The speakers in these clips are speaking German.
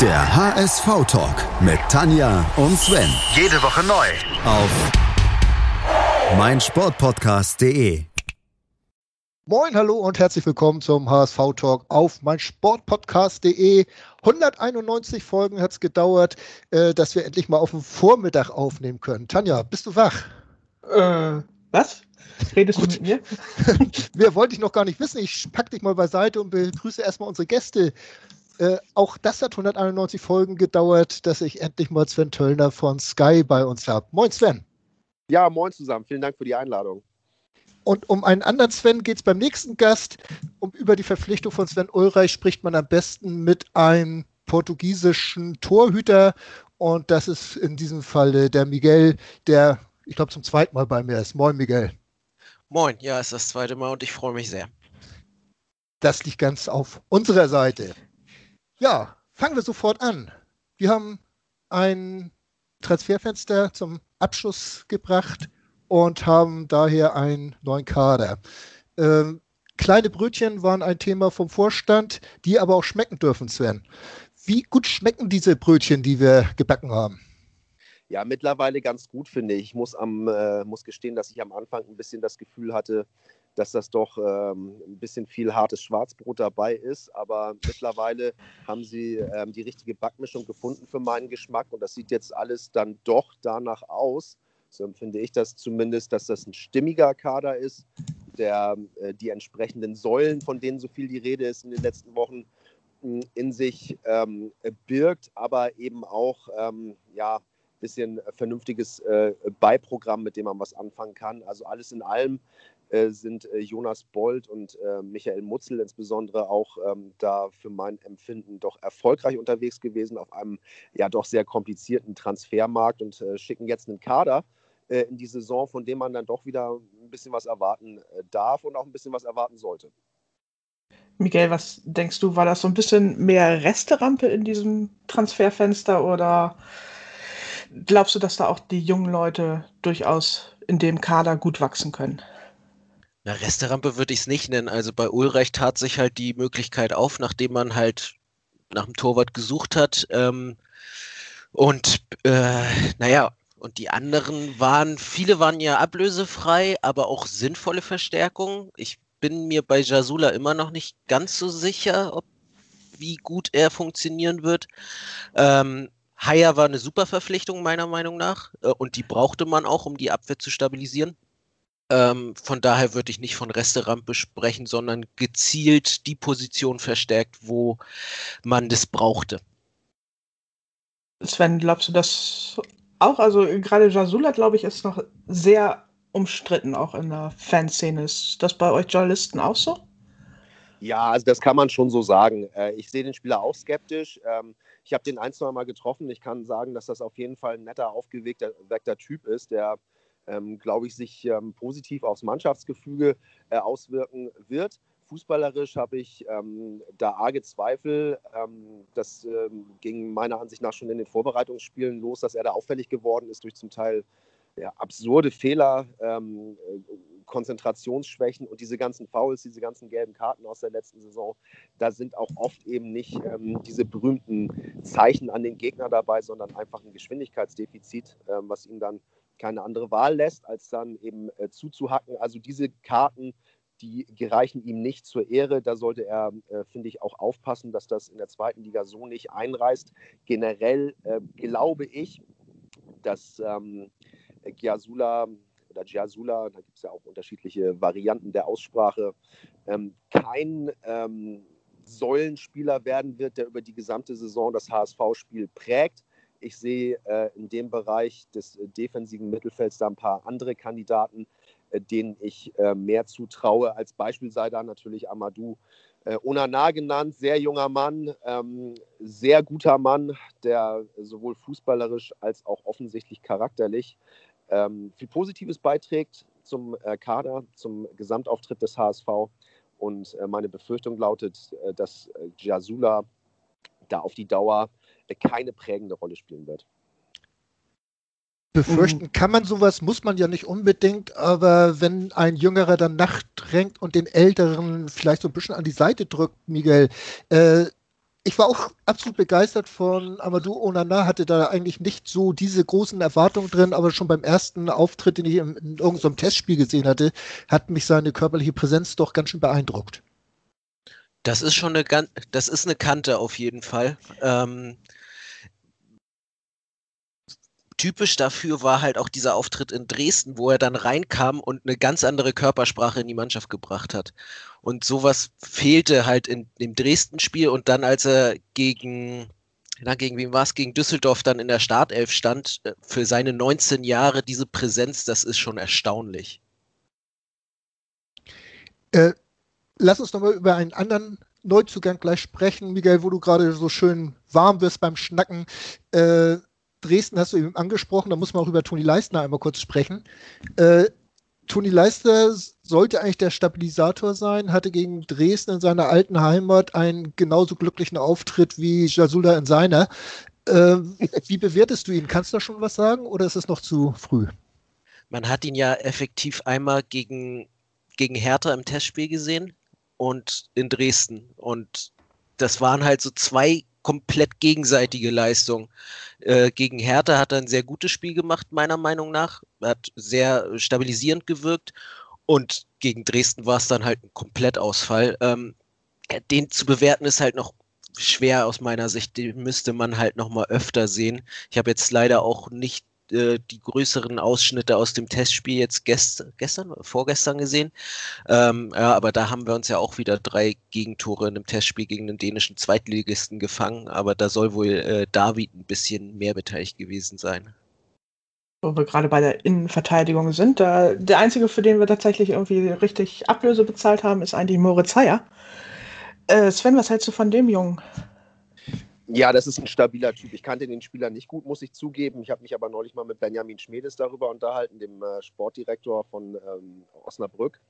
Der HSV-Talk mit Tanja und Sven. Jede Woche neu. Auf meinsportpodcast.de. Moin, hallo und herzlich willkommen zum HSV-Talk auf meinsportpodcast.de. 191 Folgen hat es gedauert, äh, dass wir endlich mal auf dem Vormittag aufnehmen können. Tanja, bist du wach? Äh, was? Redest Gut. du mit mir? Mehr wollte ich noch gar nicht wissen. Ich pack dich mal beiseite und begrüße erstmal unsere Gäste. Äh, auch das hat 191 Folgen gedauert, dass ich endlich mal Sven Töllner von Sky bei uns habe. Moin Sven. Ja, moin zusammen. Vielen Dank für die Einladung. Und um einen anderen Sven geht es beim nächsten Gast. Um über die Verpflichtung von Sven Ulreich spricht man am besten mit einem portugiesischen Torhüter. Und das ist in diesem Fall der Miguel, der, ich glaube, zum zweiten Mal bei mir ist. Moin, Miguel. Moin, ja, ist das zweite Mal und ich freue mich sehr. Das liegt ganz auf unserer Seite. Ja, fangen wir sofort an. Wir haben ein Transferfenster zum Abschluss gebracht und haben daher einen neuen Kader. Ähm, kleine Brötchen waren ein Thema vom Vorstand, die aber auch schmecken dürfen, Sven. Wie gut schmecken diese Brötchen, die wir gebacken haben? Ja, mittlerweile ganz gut, finde ich. Ich muss, am, äh, muss gestehen, dass ich am Anfang ein bisschen das Gefühl hatte, dass das doch ähm, ein bisschen viel hartes Schwarzbrot dabei ist. Aber mittlerweile haben sie ähm, die richtige Backmischung gefunden für meinen Geschmack und das sieht jetzt alles dann doch danach aus, so empfinde ich das zumindest, dass das ein stimmiger Kader ist, der äh, die entsprechenden Säulen, von denen so viel die Rede ist in den letzten Wochen, in sich ähm, birgt, aber eben auch ähm, ja, bisschen vernünftiges äh, Beiprogramm, mit dem man was anfangen kann. Also alles in allem sind äh, Jonas Bold und äh, Michael Mutzel insbesondere auch ähm, da für mein Empfinden doch erfolgreich unterwegs gewesen auf einem ja doch sehr komplizierten Transfermarkt und äh, schicken jetzt einen Kader äh, in die Saison, von dem man dann doch wieder ein bisschen was erwarten äh, darf und auch ein bisschen was erwarten sollte. Miguel, was denkst du, war das so ein bisschen mehr Resterampe in diesem Transferfenster oder glaubst du, dass da auch die jungen Leute durchaus in dem Kader gut wachsen können? Na, Resterampe würde ich es nicht nennen. Also bei Ulreich tat sich halt die Möglichkeit auf, nachdem man halt nach dem Torwart gesucht hat. Ähm, und äh, naja, und die anderen waren, viele waren ja ablösefrei, aber auch sinnvolle Verstärkungen. Ich bin mir bei Jasula immer noch nicht ganz so sicher, ob wie gut er funktionieren wird. Ähm, Haya war eine super Verpflichtung, meiner Meinung nach. Äh, und die brauchte man auch, um die Abwehr zu stabilisieren. Ähm, von daher würde ich nicht von Resterampe sprechen, sondern gezielt die Position verstärkt, wo man das brauchte. Sven, glaubst du, dass auch, also gerade Jasula, glaube ich, ist noch sehr umstritten, auch in der Fanszene. Ist das bei euch Journalisten auch so? Ja, also das kann man schon so sagen. Äh, ich sehe den Spieler auch skeptisch. Ähm, ich habe den ein, zwei Mal getroffen. Ich kann sagen, dass das auf jeden Fall ein netter, aufgeweckter Typ ist, der, ähm, glaube ich, sich ähm, positiv aufs Mannschaftsgefüge äh, auswirken wird. Fußballerisch habe ich ähm, da arge Zweifel. Ähm, das ähm, ging meiner Ansicht nach schon in den Vorbereitungsspielen los, dass er da auffällig geworden ist durch zum Teil ja, absurde Fehler, ähm, Konzentrationsschwächen und diese ganzen Fouls, diese ganzen gelben Karten aus der letzten Saison. Da sind auch oft eben nicht diese berühmten Zeichen an den Gegner dabei, sondern einfach ein Geschwindigkeitsdefizit, was ihm dann keine andere Wahl lässt, als dann eben äh, zuzuhacken. Also diese Karten die gereichen ihm nicht zur Ehre. Da sollte er, äh, finde ich, auch aufpassen, dass das in der zweiten Liga so nicht einreißt. Generell äh, glaube ich, dass ähm, Giasula oder Giasula, da gibt es ja auch unterschiedliche Varianten der Aussprache, ähm, kein ähm, Säulenspieler werden wird, der über die gesamte Saison das HSV-Spiel prägt. Ich sehe äh, in dem Bereich des äh, defensiven Mittelfelds da ein paar andere Kandidaten, äh, denen ich äh, mehr zutraue. Als Beispiel sei da natürlich Amadou äh, Onana genannt, sehr junger Mann, ähm, sehr guter Mann, der sowohl fußballerisch als auch offensichtlich charakterlich ähm, viel Positives beiträgt zum Kader, zum Gesamtauftritt des HSV. Und meine Befürchtung lautet, dass Jasula da auf die Dauer keine prägende Rolle spielen wird. Befürchten mhm. kann man sowas, muss man ja nicht unbedingt, aber wenn ein Jüngerer dann nachdrängt und den Älteren vielleicht so ein bisschen an die Seite drückt, Miguel, äh, ich war auch absolut begeistert von Amadou Onana, hatte da eigentlich nicht so diese großen Erwartungen drin, aber schon beim ersten Auftritt, den ich in, in irgendeinem Testspiel gesehen hatte, hat mich seine körperliche Präsenz doch ganz schön beeindruckt. Das ist schon eine, das ist eine Kante auf jeden Fall. Ähm, typisch dafür war halt auch dieser Auftritt in Dresden, wo er dann reinkam und eine ganz andere Körpersprache in die Mannschaft gebracht hat. Und sowas fehlte halt in dem Dresden-Spiel und dann, als er gegen, na, gegen wem war es, gegen Düsseldorf dann in der Startelf stand, äh, für seine 19 Jahre diese Präsenz, das ist schon erstaunlich. Äh, lass uns nochmal über einen anderen Neuzugang gleich sprechen, Miguel, wo du gerade so schön warm wirst beim Schnacken. Äh, Dresden hast du eben angesprochen, da muss man auch über Toni Leistner einmal kurz sprechen. Äh, Toni Leistner sollte eigentlich der Stabilisator sein, hatte gegen Dresden in seiner alten Heimat einen genauso glücklichen Auftritt wie Jasula in seiner. Äh, wie bewertest du ihn? Kannst du da schon was sagen oder ist es noch zu früh? Man hat ihn ja effektiv einmal gegen, gegen Hertha im Testspiel gesehen und in Dresden. Und das waren halt so zwei komplett gegenseitige Leistung. Äh, gegen Hertha hat er ein sehr gutes Spiel gemacht, meiner Meinung nach. Hat sehr stabilisierend gewirkt. Und gegen Dresden war es dann halt ein Komplettausfall. Ähm, den zu bewerten ist halt noch schwer aus meiner Sicht. Den müsste man halt noch mal öfter sehen. Ich habe jetzt leider auch nicht äh, die größeren Ausschnitte aus dem Testspiel jetzt gest gestern, vorgestern gesehen. Ähm, ja, aber da haben wir uns ja auch wieder drei Gegentore in einem Testspiel gegen den dänischen Zweitligisten gefangen. Aber da soll wohl äh, David ein bisschen mehr beteiligt gewesen sein. Wo wir gerade bei der Innenverteidigung sind, da, der einzige, für den wir tatsächlich irgendwie richtig Ablöse bezahlt haben, ist eigentlich Moritz Heyer. Äh, Sven, was hältst du von dem Jungen? Ja, das ist ein stabiler Typ. Ich kannte den Spieler nicht gut, muss ich zugeben. Ich habe mich aber neulich mal mit Benjamin Schmedes darüber unterhalten, dem äh, Sportdirektor von ähm, Osnabrück,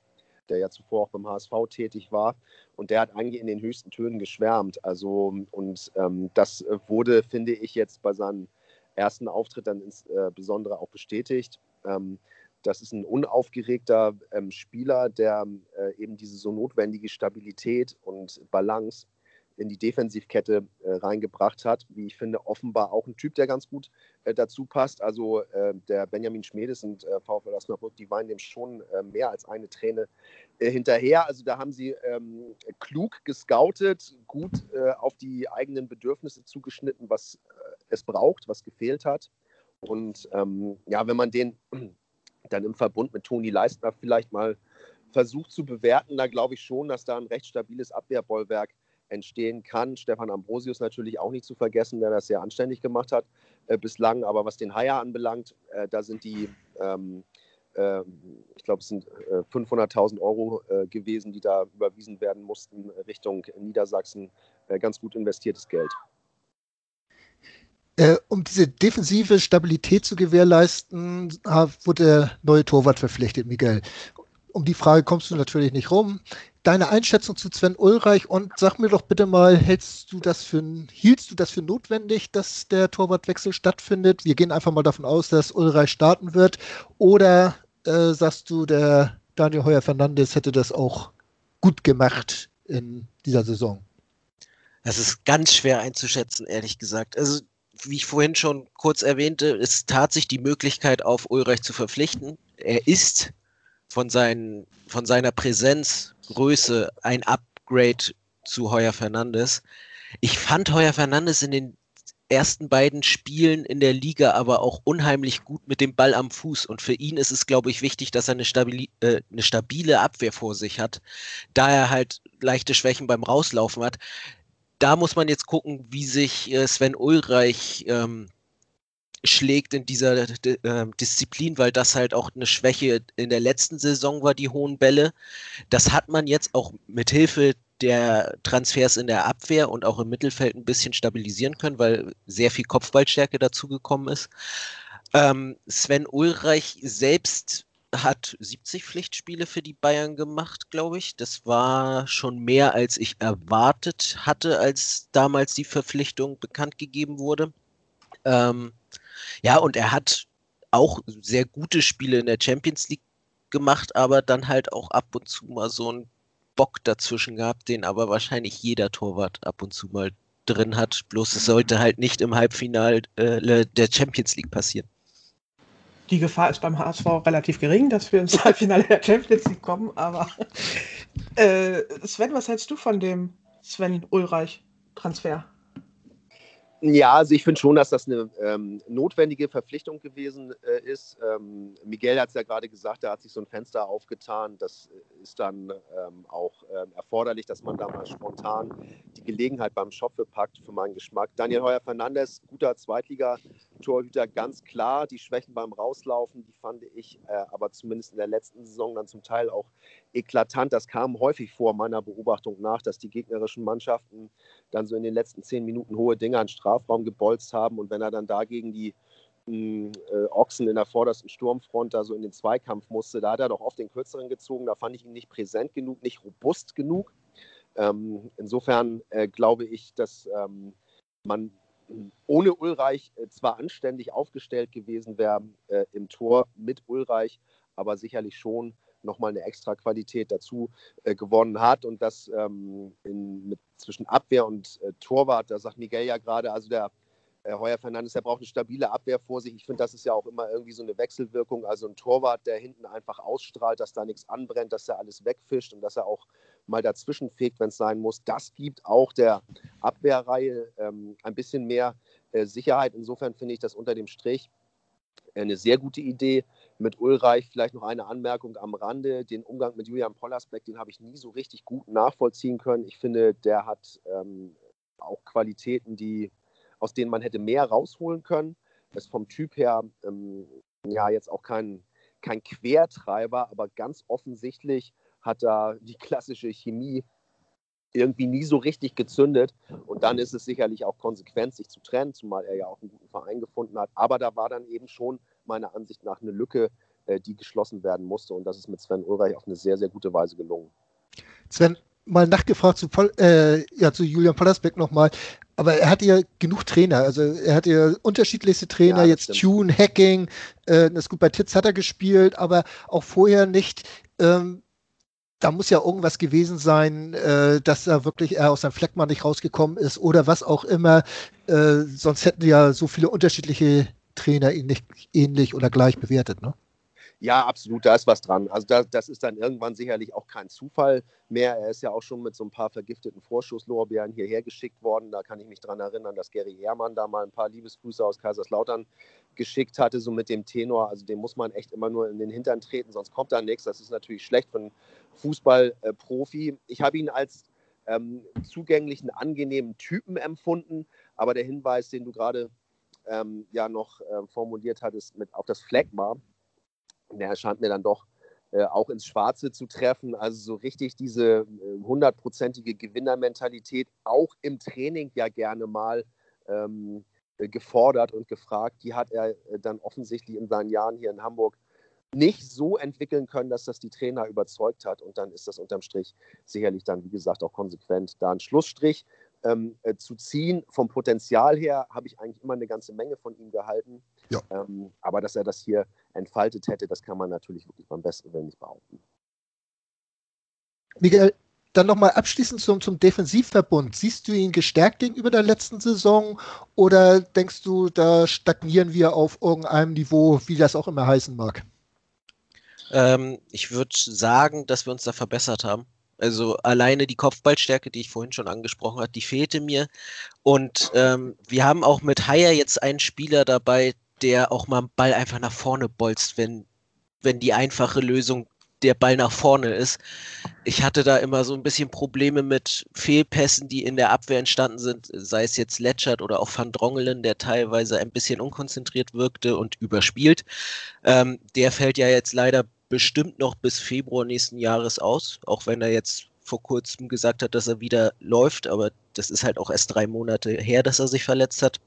der ja zuvor auch beim HSV tätig war. Und der hat eigentlich in den höchsten Tönen geschwärmt. Also, und ähm, das wurde, finde ich, jetzt bei seinem ersten Auftritt dann insbesondere äh, auch bestätigt. Ähm, das ist ein unaufgeregter ähm, Spieler, der äh, eben diese so notwendige Stabilität und Balance in die Defensivkette äh, reingebracht hat. Wie ich finde, offenbar auch ein Typ, der ganz gut äh, dazu passt. Also äh, der Benjamin Schmedes und äh, VfL Osnabrück, die weinen dem schon äh, mehr als eine Träne äh, hinterher. Also da haben sie ähm, klug gescoutet, gut auf die eigenen Bedürfnisse zugeschnitten, was es braucht, was gefehlt hat. Und ähm, ja, wenn man den dann im Verbund mit Toni Leistner vielleicht mal versucht zu bewerten, da glaube ich schon, dass da ein recht stabiles Abwehrbollwerk entstehen kann. Stefan Ambrosius natürlich auch nicht zu vergessen, der das sehr anständig gemacht hat äh, bislang. Aber was den Haier anbelangt, äh, da sind die, ähm, äh, ich glaube, es sind 500.000 äh, Euro äh, gewesen, die da überwiesen werden mussten Richtung Niedersachsen. Äh, ganz gut investiertes Geld. um diese defensive Stabilität zu gewährleisten, wurde der neue Torwart verpflichtet, Miguel. Um die Frage kommst du natürlich nicht rum deine Einschätzung zu Sven Ulreich und sag mir doch bitte mal, hältst du das für, hieltst du das für notwendig, dass der Torwartwechsel stattfindet? Wir gehen einfach mal davon aus, dass Ulreich starten wird. Oder äh, sagst du, der Daniel Heuer Fernandes hätte das auch gut gemacht in dieser Saison? Das ist ganz schwer einzuschätzen, ehrlich gesagt. Also, wie ich vorhin schon kurz erwähnte, es tat sich die Möglichkeit auf, Ulreich zu verpflichten. Er ist von, seinen, von seiner Präsenz, Größe ein Upgrade zu Heuer Fernandes. Ich fand Heuer Fernandes in den ersten beiden Spielen in der Liga aber auch unheimlich gut mit dem Ball am Fuß. Und für ihn ist es, glaube ich, wichtig, dass er eine, stabili äh, eine stabile Abwehr vor sich hat, da er halt leichte Schwächen beim Rauslaufen hat. Da muss man jetzt gucken, wie sich äh, Sven Ulreich ähm, schlägt in dieser äh, Disziplin, weil das halt auch eine Schwäche in der letzten Saison war, die hohen Bälle. Das hat man jetzt auch mit Hilfe der Transfers in der Abwehr und auch im Mittelfeld ein bisschen stabilisieren können, weil sehr viel Kopfballstärke dazugekommen ist. Ähm, Sven Ulreich selbst hat 70 Pflichtspiele für die Bayern gemacht, glaube ich. Das war schon mehr, als ich erwartet hatte, als damals die Verpflichtung bekannt gegeben wurde. Ähm, ja, und er hat auch sehr gute Spiele in der Champions League gemacht, aber dann halt auch ab und zu mal so einen Bock dazwischen gehabt, den aber wahrscheinlich jeder Torwart ab und zu mal drin hat. Bloß es sollte halt nicht im Halbfinale äh, der Champions League passieren. Die Gefahr ist beim HSV relativ gering, dass wir ins Halbfinale der Champions League kommen, aber äh, Sven, was hältst du von dem Sven Ulreich-Transfer? Ja, also ich finde schon, dass das eine ähm, notwendige Verpflichtung gewesen äh, ist. Ähm, Miguel hat es ja gerade gesagt, da hat sich so ein Fenster aufgetan. Das ist dann ähm, auch ähm, erforderlich, dass man da mal spontan die Gelegenheit beim Schopfe packt, für meinen Geschmack. Daniel Heuer-Fernandes, guter Zweitligatorhüter, ganz klar. Die Schwächen beim Rauslaufen, die fand ich äh, aber zumindest in der letzten Saison dann zum Teil auch eklatant. Das kam häufig vor meiner Beobachtung nach, dass die gegnerischen Mannschaften dann so in den letzten zehn Minuten hohe Dinge an Strafraum gebolzt haben. Und wenn er dann dagegen die mh, äh, Ochsen in der vordersten Sturmfront da so in den Zweikampf musste, da hat er doch oft den kürzeren gezogen. Da fand ich ihn nicht präsent genug, nicht robust genug. Ähm, insofern äh, glaube ich, dass ähm, man ohne Ulreich äh, zwar anständig aufgestellt gewesen wäre äh, im Tor mit Ulreich, aber sicherlich schon nochmal eine extra Qualität dazu äh, gewonnen hat. Und das ähm, in, mit, zwischen Abwehr und äh, Torwart, da sagt Miguel ja gerade, also der äh, Heuer Fernandes, der braucht eine stabile Abwehr vor sich. Ich finde, das ist ja auch immer irgendwie so eine Wechselwirkung. Also ein Torwart, der hinten einfach ausstrahlt, dass da nichts anbrennt, dass er alles wegfischt und dass er auch mal dazwischen fegt, wenn es sein muss. Das gibt auch der Abwehrreihe ähm, ein bisschen mehr äh, Sicherheit. Insofern finde ich das unter dem Strich eine sehr gute Idee. Mit Ulreich vielleicht noch eine Anmerkung am Rande. Den Umgang mit Julian Pollersbeck, den habe ich nie so richtig gut nachvollziehen können. Ich finde, der hat ähm, auch Qualitäten, die, aus denen man hätte mehr rausholen können. Ist vom Typ her ähm, ja jetzt auch kein, kein Quertreiber, aber ganz offensichtlich hat er die klassische Chemie irgendwie nie so richtig gezündet. Und dann ist es sicherlich auch konsequent, sich zu trennen, zumal er ja auch einen guten Verein gefunden hat. Aber da war dann eben schon meiner Ansicht nach eine Lücke, äh, die geschlossen werden musste. Und das ist mit Sven Ulreich auf eine sehr, sehr gute Weise gelungen. Sven, mal nachgefragt zu, äh, ja, zu Julian Pollersbeck nochmal. Aber er hatte ja genug Trainer. Also er hatte ja unterschiedlichste Trainer, ja, jetzt stimmt. Tune, Hacking, äh, das gut bei Titz hat er gespielt, aber auch vorher nicht. Ähm, da muss ja irgendwas gewesen sein, äh, dass er wirklich er aus seinem Fleckmann nicht rausgekommen ist oder was auch immer. Äh, sonst hätten ja so viele unterschiedliche Trainer ihn nicht ähnlich oder gleich bewertet, ne? Ja, absolut, da ist was dran. Also da, das ist dann irgendwann sicherlich auch kein Zufall mehr. Er ist ja auch schon mit so ein paar vergifteten Vorschusslorbeeren hierher geschickt worden. Da kann ich mich daran erinnern, dass Gary Ehrmann da mal ein paar Liebesgrüße aus Kaiserslautern geschickt hatte, so mit dem Tenor. Also dem muss man echt immer nur in den Hintern treten, sonst kommt da nichts. Das ist natürlich schlecht für einen Fußballprofi. Ich habe ihn als ähm, zugänglichen, angenehmen Typen empfunden, aber der Hinweis, den du gerade ähm, ja noch äh, formuliert hattest, mit auf das Phlegma, der erscheint mir dann doch äh, auch ins Schwarze zu treffen. Also so richtig diese äh, hundertprozentige Gewinnermentalität, auch im Training ja gerne mal ähm, äh, gefordert und gefragt, die hat er äh, dann offensichtlich in seinen Jahren hier in Hamburg nicht so entwickeln können, dass das die Trainer überzeugt hat. Und dann ist das unterm Strich sicherlich dann, wie gesagt, auch konsequent da ein Schlussstrich ähm, äh, zu ziehen. Vom Potenzial her habe ich eigentlich immer eine ganze Menge von ihm gehalten. Ja. Ähm, aber dass er das hier entfaltet hätte, das kann man natürlich wirklich beim besten Willen nicht behaupten. Miguel, dann nochmal abschließend zum, zum Defensivverbund. Siehst du ihn gestärkt gegenüber der letzten Saison oder denkst du, da stagnieren wir auf irgendeinem Niveau, wie das auch immer heißen mag? Ähm, ich würde sagen, dass wir uns da verbessert haben. Also alleine die Kopfballstärke, die ich vorhin schon angesprochen habe, die fehlte mir. Und ähm, wir haben auch mit Haier jetzt einen Spieler dabei, der auch mal einen Ball einfach nach vorne bolzt, wenn, wenn die einfache Lösung der Ball nach vorne ist. Ich hatte da immer so ein bisschen Probleme mit Fehlpässen, die in der Abwehr entstanden sind, sei es jetzt Letschert oder auch Van Drongelen, der teilweise ein bisschen unkonzentriert wirkte und überspielt. Ähm, der fällt ja jetzt leider bestimmt noch bis Februar nächsten Jahres aus, auch wenn er jetzt vor kurzem gesagt hat, dass er wieder läuft, aber das ist halt auch erst drei Monate her, dass er sich verletzt hat.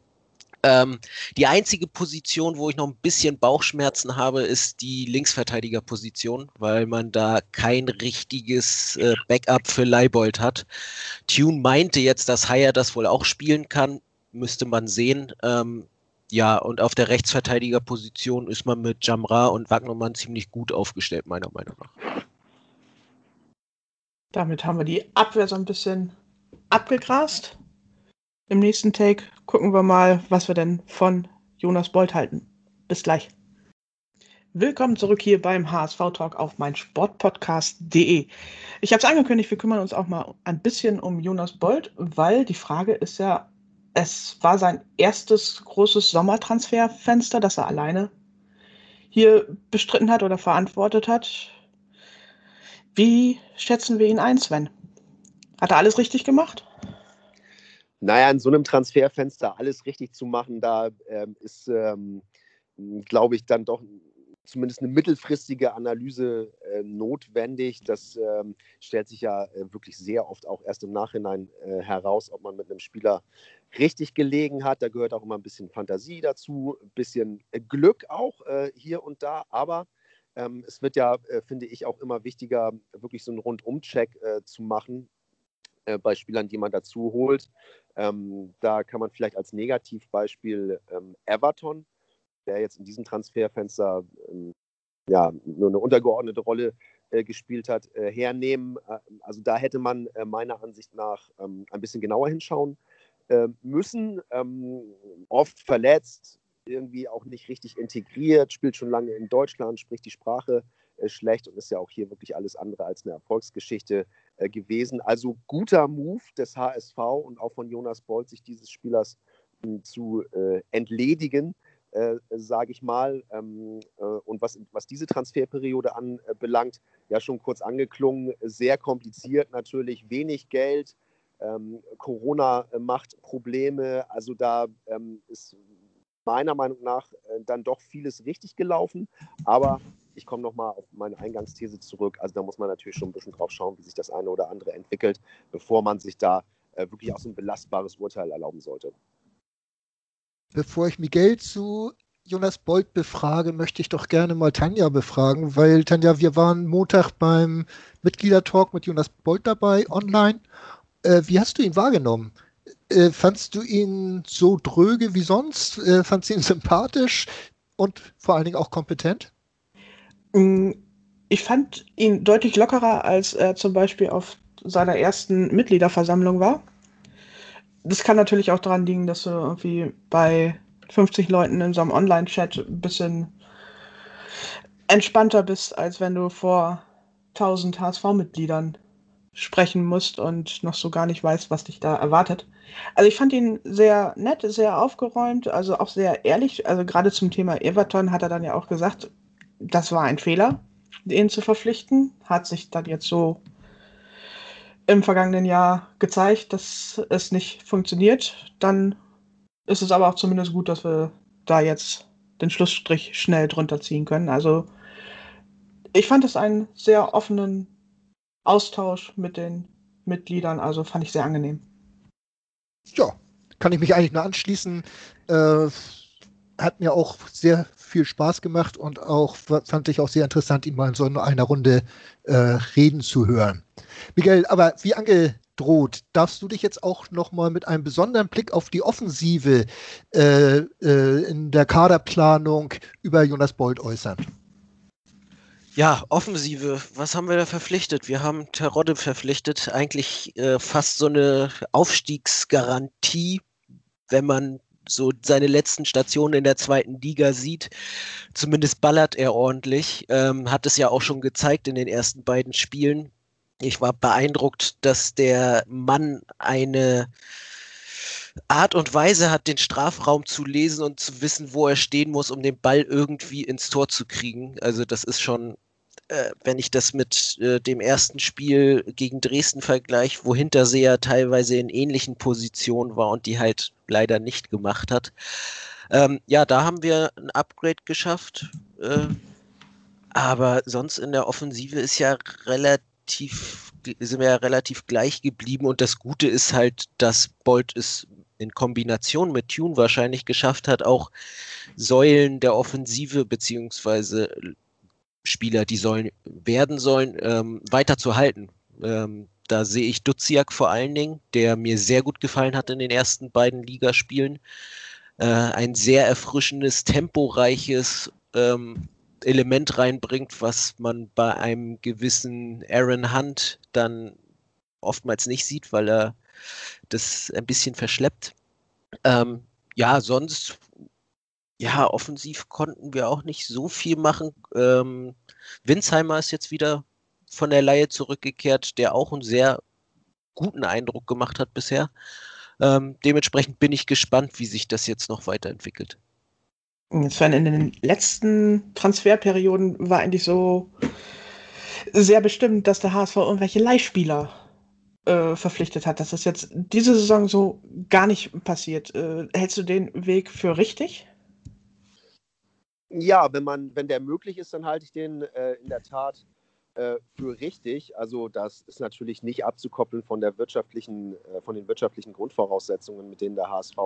Ähm, die einzige Position, wo ich noch ein bisschen Bauchschmerzen habe, ist die Linksverteidigerposition, weil man da kein richtiges äh, Backup für Leibold hat. Tune meinte jetzt, dass Haier das wohl auch spielen kann, müsste man sehen. Ähm, ja, und auf der Rechtsverteidigerposition ist man mit Jamra und Wagnermann ziemlich gut aufgestellt, meiner Meinung nach. Damit haben wir die Abwehr so ein bisschen abgegrast. Im nächsten Take gucken wir mal, was wir denn von Jonas Bolt halten. Bis gleich. Willkommen zurück hier beim HSV Talk auf mein Sportpodcast.de. Ich habe es angekündigt, wir kümmern uns auch mal ein bisschen um Jonas Bolt, weil die Frage ist ja, es war sein erstes großes Sommertransferfenster, das er alleine hier bestritten hat oder verantwortet hat. Wie schätzen wir ihn ein, Sven? Hat er alles richtig gemacht? Naja, in so einem Transferfenster alles richtig zu machen, da ähm, ist, ähm, glaube ich, dann doch zumindest eine mittelfristige Analyse äh, notwendig. Das ähm, stellt sich ja äh, wirklich sehr oft auch erst im Nachhinein äh, heraus, ob man mit einem Spieler richtig gelegen hat. Da gehört auch immer ein bisschen Fantasie dazu, ein bisschen äh, Glück auch äh, hier und da. Aber ähm, es wird ja, äh, finde ich, auch immer wichtiger, wirklich so einen Rundum-Check zu machen bei Spielern, die man dazu holt. Ähm, da kann man vielleicht als Negativbeispiel ähm, Everton der jetzt in diesem Transferfenster ähm, ja, nur eine untergeordnete Rolle äh, gespielt hat, äh, hernehmen. Äh, also da hätte man äh, meiner Ansicht nach ähm, ein bisschen genauer hinschauen äh, müssen. Ähm, oft verletzt, irgendwie auch nicht richtig integriert, spielt schon lange in Deutschland, spricht die Sprache äh, schlecht und ist ja auch hier wirklich alles andere als eine Erfolgsgeschichte gewesen. Also guter Move des HSV und auch von Jonas Bolt, sich dieses Spielers hm, zu entledigen äh, sage ich mal. Ähm, äh, und was, was diese Transferperiode anbelangt, ja schon kurz angeklungen, sehr kompliziert natürlich, wenig Geld. Ähm, Corona macht Probleme. Also da ähm, ist meiner Meinung nach äh, dann doch vieles richtig gelaufen. Aber ich komme nochmal auf meine Eingangsthese zurück. Also da muss man natürlich schon ein bisschen drauf schauen, wie sich das eine oder andere entwickelt, bevor man sich da äh, wirklich auch so ein belastbares Urteil erlauben sollte. Bevor ich Miguel zu Jonas Bolt befrage, möchte ich doch gerne mal Tanja befragen, weil Tanja, wir waren Montag beim Mitgliedertalk mit Jonas Bolt dabei online. Äh, wie hast du ihn wahrgenommen? Äh, fandst du ihn so dröge wie sonst? Äh, fandst du ihn sympathisch und vor allen Dingen auch kompetent? Mm, ich fand ihn deutlich lockerer, als er zum Beispiel auf seiner ersten Mitgliederversammlung war das kann natürlich auch daran liegen, dass du irgendwie bei 50 Leuten in so einem Online-Chat ein bisschen entspannter bist, als wenn du vor 1000 HSV-Mitgliedern sprechen musst und noch so gar nicht weißt, was dich da erwartet. Also ich fand ihn sehr nett, sehr aufgeräumt, also auch sehr ehrlich. Also gerade zum Thema Everton hat er dann ja auch gesagt, das war ein Fehler, ihn zu verpflichten. Hat sich dann jetzt so im vergangenen Jahr gezeigt, dass es nicht funktioniert. Dann ist es aber auch zumindest gut, dass wir da jetzt den Schlussstrich schnell drunter ziehen können. Also ich fand es einen sehr offenen Austausch mit den Mitgliedern, also fand ich sehr angenehm. Ja, kann ich mich eigentlich nur anschließen. Äh, hat mir auch sehr viel Spaß gemacht und auch fand ich auch sehr interessant, ihn mal in so einer Runde äh, reden zu hören. Miguel, aber wie angedroht, darfst du dich jetzt auch nochmal mit einem besonderen Blick auf die Offensive äh, äh, in der Kaderplanung über Jonas Bold äußern? Ja, Offensive, was haben wir da verpflichtet? Wir haben Terodde verpflichtet, eigentlich äh, fast so eine Aufstiegsgarantie, wenn man so seine letzten Stationen in der zweiten Liga sieht. Zumindest ballert er ordentlich. Ähm, hat es ja auch schon gezeigt in den ersten beiden Spielen. Ich war beeindruckt, dass der Mann eine Art und Weise hat, den Strafraum zu lesen und zu wissen, wo er stehen muss, um den Ball irgendwie ins Tor zu kriegen. Also das ist schon, äh, wenn ich das mit äh, dem ersten Spiel gegen Dresden vergleiche, wo Hinterseher teilweise in ähnlichen Positionen war und die halt leider nicht gemacht hat. Ähm, ja, da haben wir ein Upgrade geschafft. Äh, aber sonst in der Offensive ist ja relativ sind wir ja relativ gleich geblieben und das Gute ist halt, dass Bolt es in Kombination mit Tune wahrscheinlich geschafft hat, auch Säulen der Offensive beziehungsweise Spieler, die sollen werden sollen, ähm, weiter zu halten. Ähm, da sehe ich Duziak vor allen Dingen, der mir sehr gut gefallen hat in den ersten beiden Ligaspielen. Äh, ein sehr erfrischendes, temporeiches, ähm, Element reinbringt, was man bei einem gewissen Aaron Hunt dann oftmals nicht sieht, weil er das ein bisschen verschleppt. Ähm, ja, sonst, ja, offensiv konnten wir auch nicht so viel machen. Ähm, Winsheimer ist jetzt wieder von der Laie zurückgekehrt, der auch einen sehr guten Eindruck gemacht hat bisher. Ähm, dementsprechend bin ich gespannt, wie sich das jetzt noch weiterentwickelt. Sven, in den letzten Transferperioden war eigentlich so sehr bestimmt, dass der HSV irgendwelche Leihspieler äh, verpflichtet hat. Das ist jetzt diese Saison so gar nicht passiert. Äh, hältst du den Weg für richtig? Ja, wenn man, wenn der möglich ist, dann halte ich den äh, in der Tat äh, für richtig. Also das ist natürlich nicht abzukoppeln von der wirtschaftlichen, äh, von den wirtschaftlichen Grundvoraussetzungen, mit denen der HSV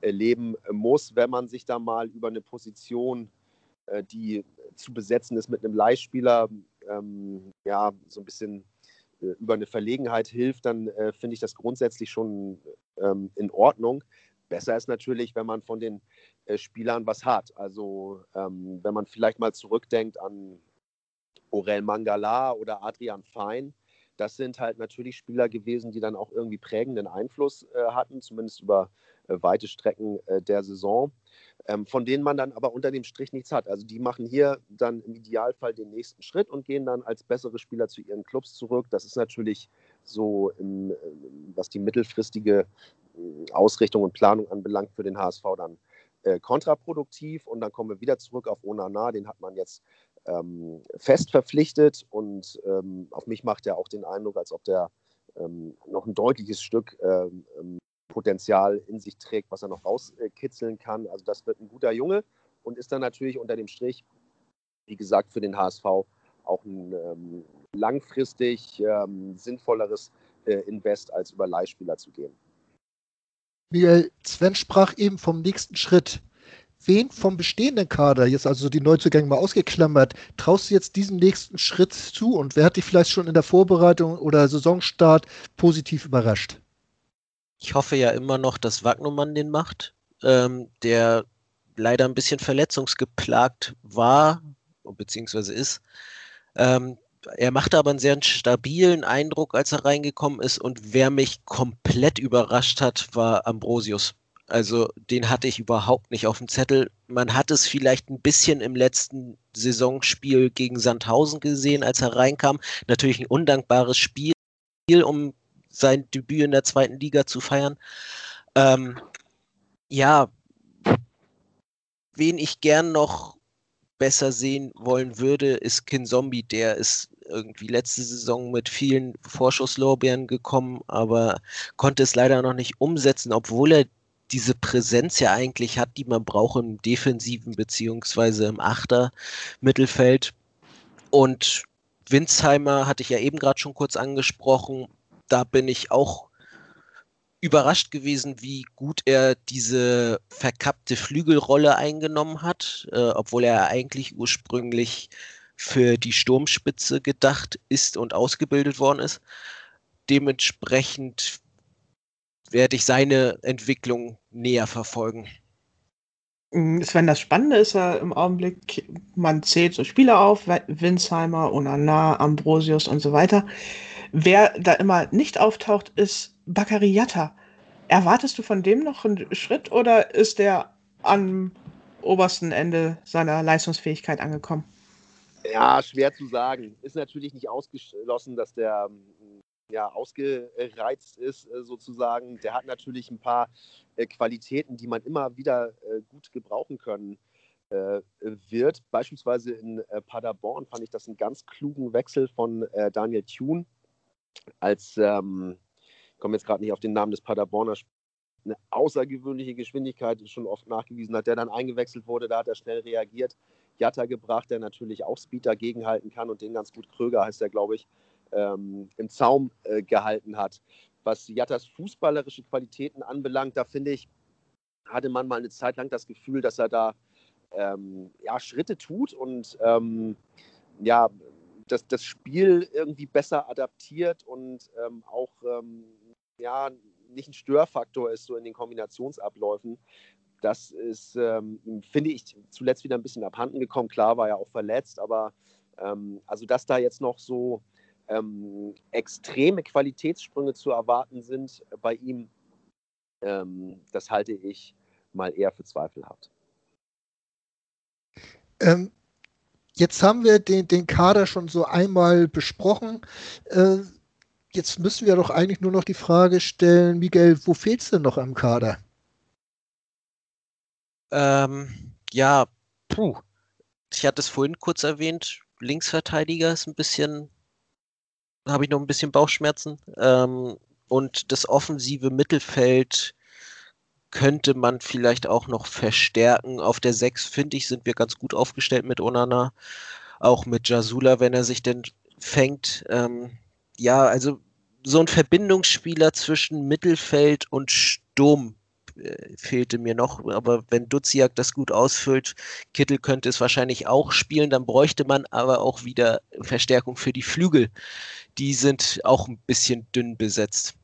äh, leben muss, wenn man sich da mal über eine Position, die zu besetzen ist mit einem Leihspieler, ähm, ja, so ein bisschen über eine Verlegenheit hilft, dann äh, finde ich das grundsätzlich schon ähm, in Ordnung. Besser ist natürlich, wenn man von den äh, Spielern was hat. Also ähm, wenn man vielleicht mal zurückdenkt an Orel Mangala oder Adrian Fein. Das sind halt natürlich Spieler gewesen, die dann auch irgendwie prägenden Einfluss äh, hatten, zumindest über äh, weite Strecken äh, der Saison, ähm, von denen man dann aber unter dem Strich nichts hat. Also die machen hier dann im Idealfall den nächsten Schritt und gehen dann als bessere Spieler zu ihren Clubs zurück. Das ist natürlich so, im, äh, was die mittelfristige äh, Ausrichtung und Planung anbelangt, für den HSV dann äh, kontraproduktiv. Und dann kommen wir wieder zurück auf Onana. Den hat man jetzt ähm, fest verpflichtet und ähm, auf mich macht er auch den Eindruck, als ob der ähm, noch ein deutliches Stück ähm, ähm, Potenzial in sich trägt, was er noch rauskitzeln kann. Also das wird ein guter Junge und ist dann natürlich unter dem Strich, wie gesagt, für den HSV auch ein ähm, langfristig sinnvolleres äh, Invest als über Leihspieler zu gehen. Miguel, Sven sprach eben vom nächsten Schritt wen vom bestehenden Kader, jetzt also die Neuzugänge mal ausgeklammert, traust du jetzt diesen nächsten Schritt zu und wer hat dich vielleicht schon in der Vorbereitung oder Saisonstart positiv überrascht? Ich hoffe ja immer noch, dass Wagnumann den macht, ähm, der leider ein bisschen verletzungsgeplagt war, beziehungsweise ist. Ähm, er machte aber einen sehr stabilen Eindruck, als er reingekommen ist. Und wer mich komplett überrascht hat, war Ambrosius. Also den hatte ich überhaupt nicht auf dem Zettel. Man hat es vielleicht ein bisschen im letzten Saisonspiel gegen Sandhausen gesehen, als er reinkam. Natürlich ein undankbares Spiel, um sein Debüt in der zweiten Liga zu feiern. Ähm, ja, wen ich gern noch besser sehen wollen würde, ist Kin Zombie. Der ist irgendwie letzte Saison mit vielen Vorschusslorbeeren gekommen, aber konnte es leider noch nicht umsetzen, obwohl er diese Präsenz ja eigentlich hat, die man braucht im defensiven beziehungsweise im Achter Mittelfeld. Und Winsheimer hatte ich ja eben gerade schon kurz angesprochen. Da bin ich auch überrascht gewesen, wie gut er diese verkappte Flügelrolle eingenommen hat, äh, obwohl er eigentlich ursprünglich für die Sturmspitze gedacht ist und ausgebildet worden ist. Dementsprechend werde ich seine Entwicklung näher verfolgen. Mm, Sven, das Spannende ist ja im Augenblick, man zählt so Spieler auf, Winsheimer, Onana, Ambrosius und so weiter. Wer da immer nicht auftaucht, ist Bakary Yatta. Erwartest du von dem noch einen Schritt oder ist der am obersten Ende seiner Leistungsfähigkeit angekommen? Ja, schwer zu sagen. Ist natürlich nicht ausgeschlossen, dass der ja, ausgereizt ist, äh, sozusagen. Der hat natürlich ein paar äh, Qualitäten, die man immer wieder äh, gut gebrauchen können wird. Beispielsweise in Paderborn fand ich das einen ganz klugen Wechsel von Daniel Thune als, ähm, ich komme jetzt gerade nicht auf den Namen des Paderborner, eine außergewöhnliche Geschwindigkeit schon oft nachgewiesen hat, der dann eingewechselt wurde, da hat er schnell reagiert. Jatta gebracht, der natürlich auch Speed dagegenhalten kann und den ganz gut Kröger heißt er, glaube ich, ähm, im Zaum äh, gehalten hat. Was Jattas fußballerische Qualitäten anbelangt, da finde ich, hatte man mal eine Zeit lang das Gefühl, dass er da ähm, ja, Schritte tut und ähm, ja, das, das Spiel irgendwie besser adaptiert und ähm, auch ähm, ja, nicht ein Störfaktor ist so in den Kombinationsabläufen. Das ist, ähm, finde ich, zuletzt wieder ein bisschen abhanden gekommen. Klar war er auch verletzt, aber also dass da jetzt noch so ähm, extreme Qualitätssprünge zu erwarten sind bei ihm, ähm, das halte ich mal eher für zweifelhaft. Ähm, jetzt haben wir den, den Kader schon so einmal besprochen. Äh, jetzt müssen wir doch eigentlich nur noch die Frage stellen, Miguel, wo fehlt es denn noch am Kader? Ähm, ja, puh. Ich hatte es vorhin kurz erwähnt, Linksverteidiger ist ein bisschen, habe ich noch ein bisschen Bauchschmerzen. Ähm, und das offensive Mittelfeld könnte man vielleicht auch noch verstärken. Auf der 6, finde ich, sind wir ganz gut aufgestellt mit Onana. Auch mit Jasula, wenn er sich denn fängt. Ähm, ja, also so ein Verbindungsspieler zwischen Mittelfeld und Sturm äh, fehlte mir noch. Aber wenn Duziak das gut ausfüllt, Kittel könnte es wahrscheinlich auch spielen, dann bräuchte man aber auch wieder Verstärkung für die Flügel. Die sind auch ein bisschen dünn besetzt.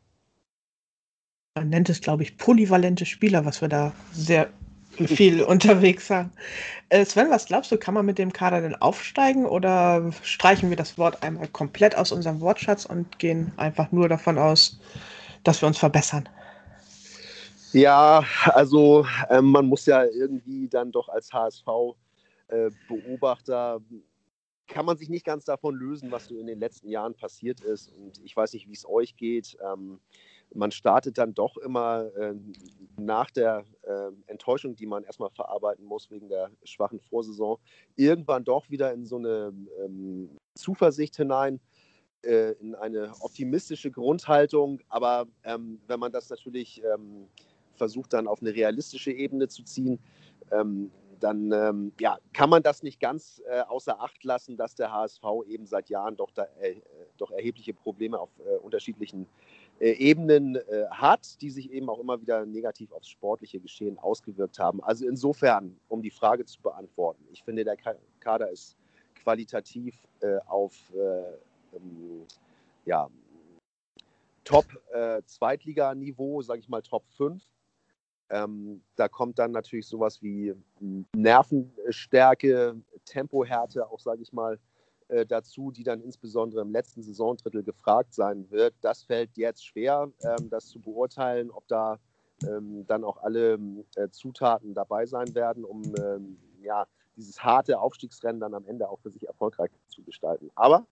Man nennt es, glaube ich, polyvalente Spieler, was wir da sehr viel unterwegs haben. Äh, Sven, was glaubst du, kann man mit dem Kader denn aufsteigen oder streichen wir das Wort einmal komplett aus unserem Wortschatz und gehen einfach nur davon aus, dass wir uns verbessern? Ja, also äh, man muss ja irgendwie dann doch als HSV-Beobachter, äh, kann man sich nicht ganz davon lösen, was so in den letzten Jahren passiert ist. Und ich weiß nicht, wie es euch geht. Ähm, man startet dann doch immer äh, nach der äh, Enttäuschung, die man erstmal verarbeiten muss wegen der schwachen Vorsaison, irgendwann doch wieder in so eine ähm, Zuversicht hinein, äh, in eine optimistische Grundhaltung. Aber ähm, wenn man das natürlich ähm, versucht, dann auf eine realistische Ebene zu ziehen, ähm, dann ähm, ja, kann man das nicht ganz äh, außer Acht lassen, dass der HSV eben seit Jahren doch, da, äh, doch erhebliche Probleme auf äh, unterschiedlichen äh, Ebenen äh, hat, die sich eben auch immer wieder negativ aufs sportliche Geschehen ausgewirkt haben. Also insofern, um die Frage zu beantworten, ich finde, der Kader ist qualitativ äh, auf ähm, ja, Top-Zweitliganiveau, sage ich mal Top 5. Ähm, da kommt dann natürlich sowas wie Nervenstärke, Tempohärte, auch sage ich mal, äh, dazu, die dann insbesondere im letzten Saisondrittel gefragt sein wird. Das fällt jetzt schwer, ähm, das zu beurteilen, ob da ähm, dann auch alle äh, Zutaten dabei sein werden, um ähm, ja, dieses harte Aufstiegsrennen dann am Ende auch für sich erfolgreich zu gestalten. Aber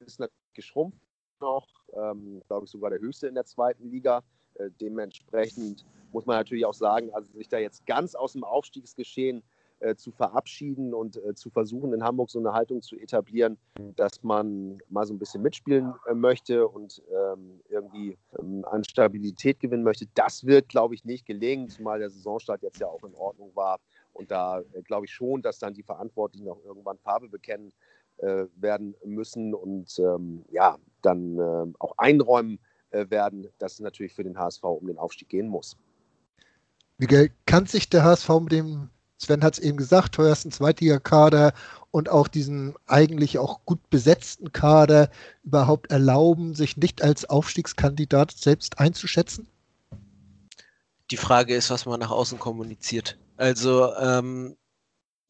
ist natürlich geschrumpft noch, ähm, glaube ich, sogar der höchste in der zweiten Liga. Äh, dementsprechend muss man natürlich auch sagen, also sich da jetzt ganz aus dem Aufstiegsgeschehen äh, zu verabschieden und äh, zu versuchen, in Hamburg so eine Haltung zu etablieren, dass man mal so ein bisschen mitspielen äh, möchte und ähm, irgendwie ähm, an Stabilität gewinnen möchte. Das wird, glaube ich, nicht gelingen, zumal der Saisonstart jetzt ja auch in Ordnung war. Und da äh, glaube ich schon, dass dann die Verantwortlichen auch irgendwann Farbe bekennen äh, werden müssen und ähm, ja, dann äh, auch einräumen werden, dass es natürlich für den HSV um den Aufstieg gehen muss. Miguel, kann sich der HSV mit dem Sven hat es eben gesagt, teuersten Zweitligakader und auch diesen eigentlich auch gut besetzten Kader überhaupt erlauben, sich nicht als Aufstiegskandidat selbst einzuschätzen? Die Frage ist, was man nach außen kommuniziert. Also ähm,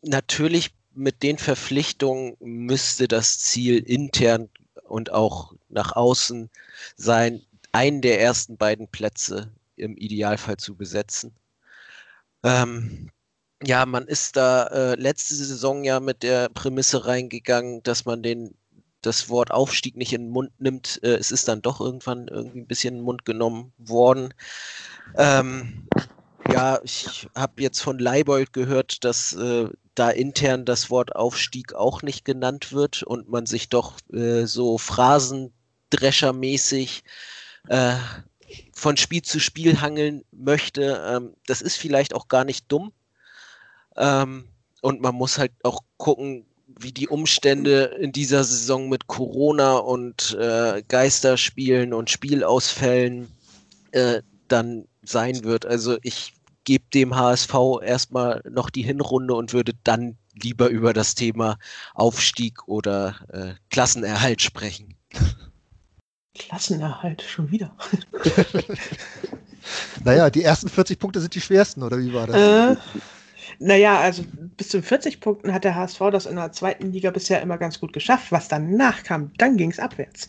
natürlich mit den Verpflichtungen müsste das Ziel intern und auch nach außen sein, einen der ersten beiden Plätze im Idealfall zu besetzen. Ähm, ja, man ist da äh, letzte Saison ja mit der Prämisse reingegangen, dass man den das Wort Aufstieg nicht in den Mund nimmt. Äh, es ist dann doch irgendwann irgendwie ein bisschen in den Mund genommen worden. Ähm, ja, ich habe jetzt von Leibold gehört, dass äh, da intern das Wort Aufstieg auch nicht genannt wird und man sich doch äh, so Phrasendreschermäßig äh, von Spiel zu Spiel hangeln möchte. Ähm, das ist vielleicht auch gar nicht dumm. Ähm, und man muss halt auch gucken, wie die Umstände in dieser Saison mit Corona und äh, Geisterspielen und Spielausfällen äh, dann sein wird. Also ich gebe dem HSV erstmal noch die Hinrunde und würde dann lieber über das Thema Aufstieg oder äh, Klassenerhalt sprechen. Klassenerhalt, schon wieder. naja, die ersten 40 Punkte sind die schwersten, oder wie war das? Äh, Naja, also bis zu 40 Punkten hat der HSV das in der zweiten Liga bisher immer ganz gut geschafft. Was danach kam, dann ging es abwärts.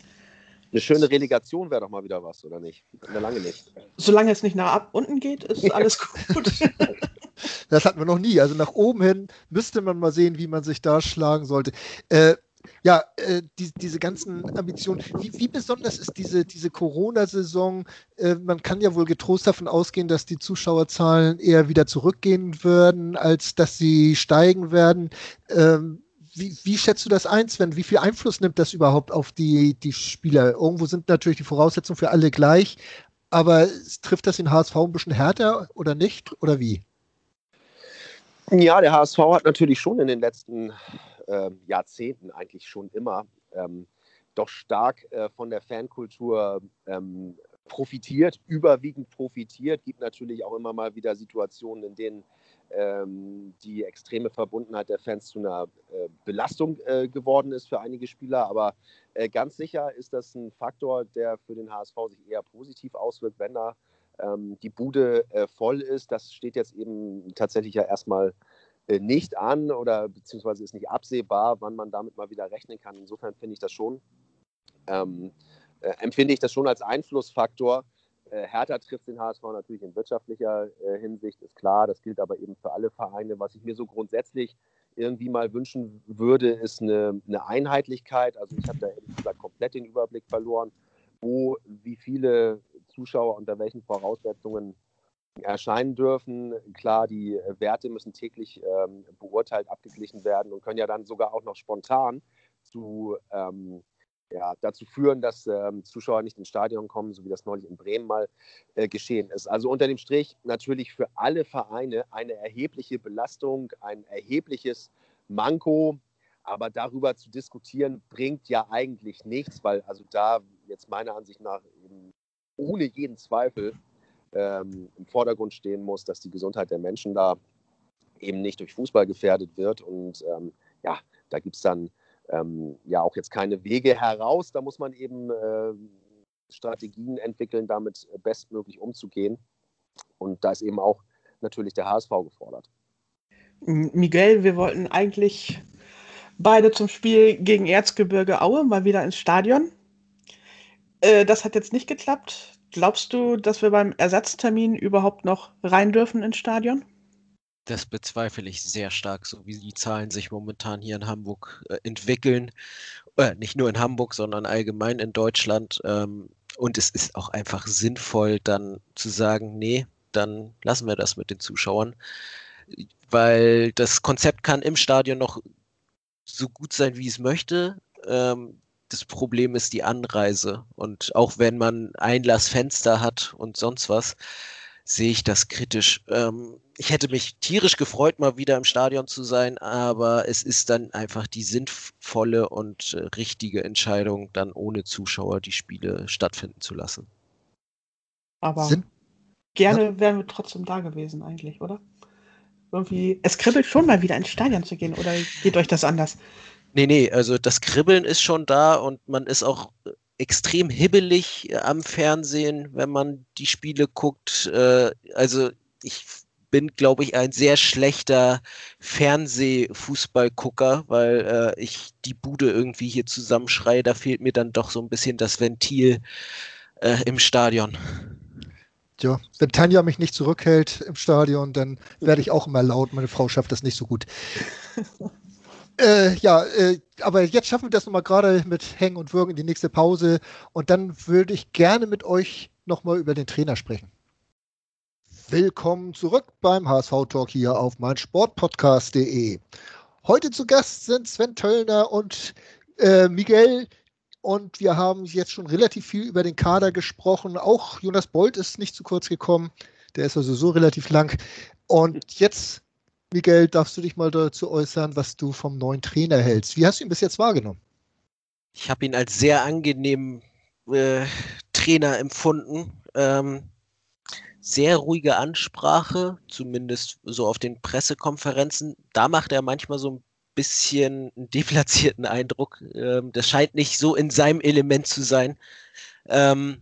Eine schöne Relegation wäre doch mal wieder was, oder nicht? Eine lange nicht. Solange es nicht nach ab unten geht, ist ja. alles gut. das hatten wir noch nie. Also nach oben hin müsste man mal sehen, wie man sich da schlagen sollte. Äh, ja, äh, die, diese ganzen Ambitionen. Wie, wie, besonders ist diese, diese Corona-Saison? Äh, man kann ja wohl getrost davon ausgehen, dass die Zuschauerzahlen eher wieder zurückgehen würden, als dass sie steigen werden. Ähm, wie, wie, schätzt du das ein, Sven? Wie viel Einfluss nimmt das überhaupt auf die, die Spieler? Irgendwo sind natürlich die Voraussetzungen für alle gleich, aber trifft das den HSV ein bisschen härter oder nicht? Oder wie? Ja, der HSV hat natürlich schon in den letzten äh, Jahrzehnten eigentlich schon immer ähm, doch stark äh, von der Fankultur ähm, profitiert, überwiegend profitiert. Gibt natürlich auch immer mal wieder Situationen, in denen ähm, die extreme Verbundenheit der Fans zu einer äh, Belastung äh, geworden ist für einige Spieler. Aber äh, ganz sicher ist das ein Faktor, der für den HSV sich eher positiv auswirkt, wenn da ähm, die Bude äh, voll ist. Das steht jetzt eben tatsächlich ja erstmal nicht an oder beziehungsweise ist nicht absehbar, wann man damit mal wieder rechnen kann. Insofern finde ich das schon, ähm, äh, empfinde ich das schon als Einflussfaktor. Äh, Hertha trifft den HSV natürlich in wirtschaftlicher äh, Hinsicht, ist klar. Das gilt aber eben für alle Vereine. Was ich mir so grundsätzlich irgendwie mal wünschen würde, ist eine, eine Einheitlichkeit. Also ich habe da ehrlich gesagt komplett den Überblick verloren, wo, wie viele Zuschauer unter welchen Voraussetzungen erscheinen dürfen. Klar, die äh, Werte müssen täglich ähm, beurteilt, abgeglichen werden und können ja dann sogar auch noch spontan zu, ähm, ja, dazu führen, dass ähm, Zuschauer nicht ins Stadion kommen, so wie das neulich in Bremen mal äh, geschehen ist. Also unter dem Strich natürlich für alle Vereine eine erhebliche Belastung, ein erhebliches Manko. Aber darüber zu diskutieren, bringt ja eigentlich nichts, weil also da jetzt meiner Ansicht nach ohne jeden Zweifel ähm, im Vordergrund stehen muss, dass die Gesundheit der Menschen da eben nicht durch Fußball gefährdet wird. Und ähm, ja, da gibt es dann ähm, ja auch jetzt keine Wege heraus. Da muss man eben äh, Strategien entwickeln, damit bestmöglich umzugehen. Und da ist eben auch natürlich der HSV gefordert. Miguel, wir wollten eigentlich beide zum Spiel gegen Erzgebirge Aue mal wieder ins Stadion. Äh, das hat jetzt nicht geklappt. Glaubst du, dass wir beim Ersatztermin überhaupt noch rein dürfen ins Stadion? Das bezweifle ich sehr stark, so wie die Zahlen sich momentan hier in Hamburg äh, entwickeln. Äh, nicht nur in Hamburg, sondern allgemein in Deutschland. Ähm, und es ist auch einfach sinnvoll, dann zu sagen, nee, dann lassen wir das mit den Zuschauern. Weil das Konzept kann im Stadion noch so gut sein, wie es möchte. Ähm, das Problem ist die Anreise. Und auch wenn man Einlassfenster hat und sonst was, sehe ich das kritisch. Ähm, ich hätte mich tierisch gefreut, mal wieder im Stadion zu sein, aber es ist dann einfach die sinnvolle und äh, richtige Entscheidung, dann ohne Zuschauer die Spiele stattfinden zu lassen. Aber Sinn? gerne ja. wären wir trotzdem da gewesen, eigentlich, oder? Irgendwie, es kribbelt schon mal wieder ins Stadion zu gehen, oder geht euch das anders? Nee, nee, also das Kribbeln ist schon da und man ist auch extrem hibbelig äh, am Fernsehen, wenn man die Spiele guckt. Äh, also ich bin, glaube ich, ein sehr schlechter Fernsehfußballgucker, weil äh, ich die Bude irgendwie hier zusammenschreie. Da fehlt mir dann doch so ein bisschen das Ventil äh, im Stadion. Tja, wenn Tanja mich nicht zurückhält im Stadion, dann werde ich auch immer laut. Meine Frau schafft das nicht so gut. Äh, ja, äh, aber jetzt schaffen wir das nochmal gerade mit Hängen und Würgen in die nächste Pause. Und dann würde ich gerne mit euch nochmal über den Trainer sprechen. Willkommen zurück beim HSV Talk hier auf meinsportpodcast.de. Heute zu Gast sind Sven Töllner und äh, Miguel. Und wir haben jetzt schon relativ viel über den Kader gesprochen. Auch Jonas Bolt ist nicht zu kurz gekommen. Der ist also so relativ lang. Und jetzt Miguel, darfst du dich mal dazu äußern, was du vom neuen Trainer hältst? Wie hast du ihn bis jetzt wahrgenommen? Ich habe ihn als sehr angenehmen äh, Trainer empfunden. Ähm, sehr ruhige Ansprache, zumindest so auf den Pressekonferenzen. Da macht er manchmal so ein bisschen einen deplatzierten Eindruck. Ähm, das scheint nicht so in seinem Element zu sein. Ähm,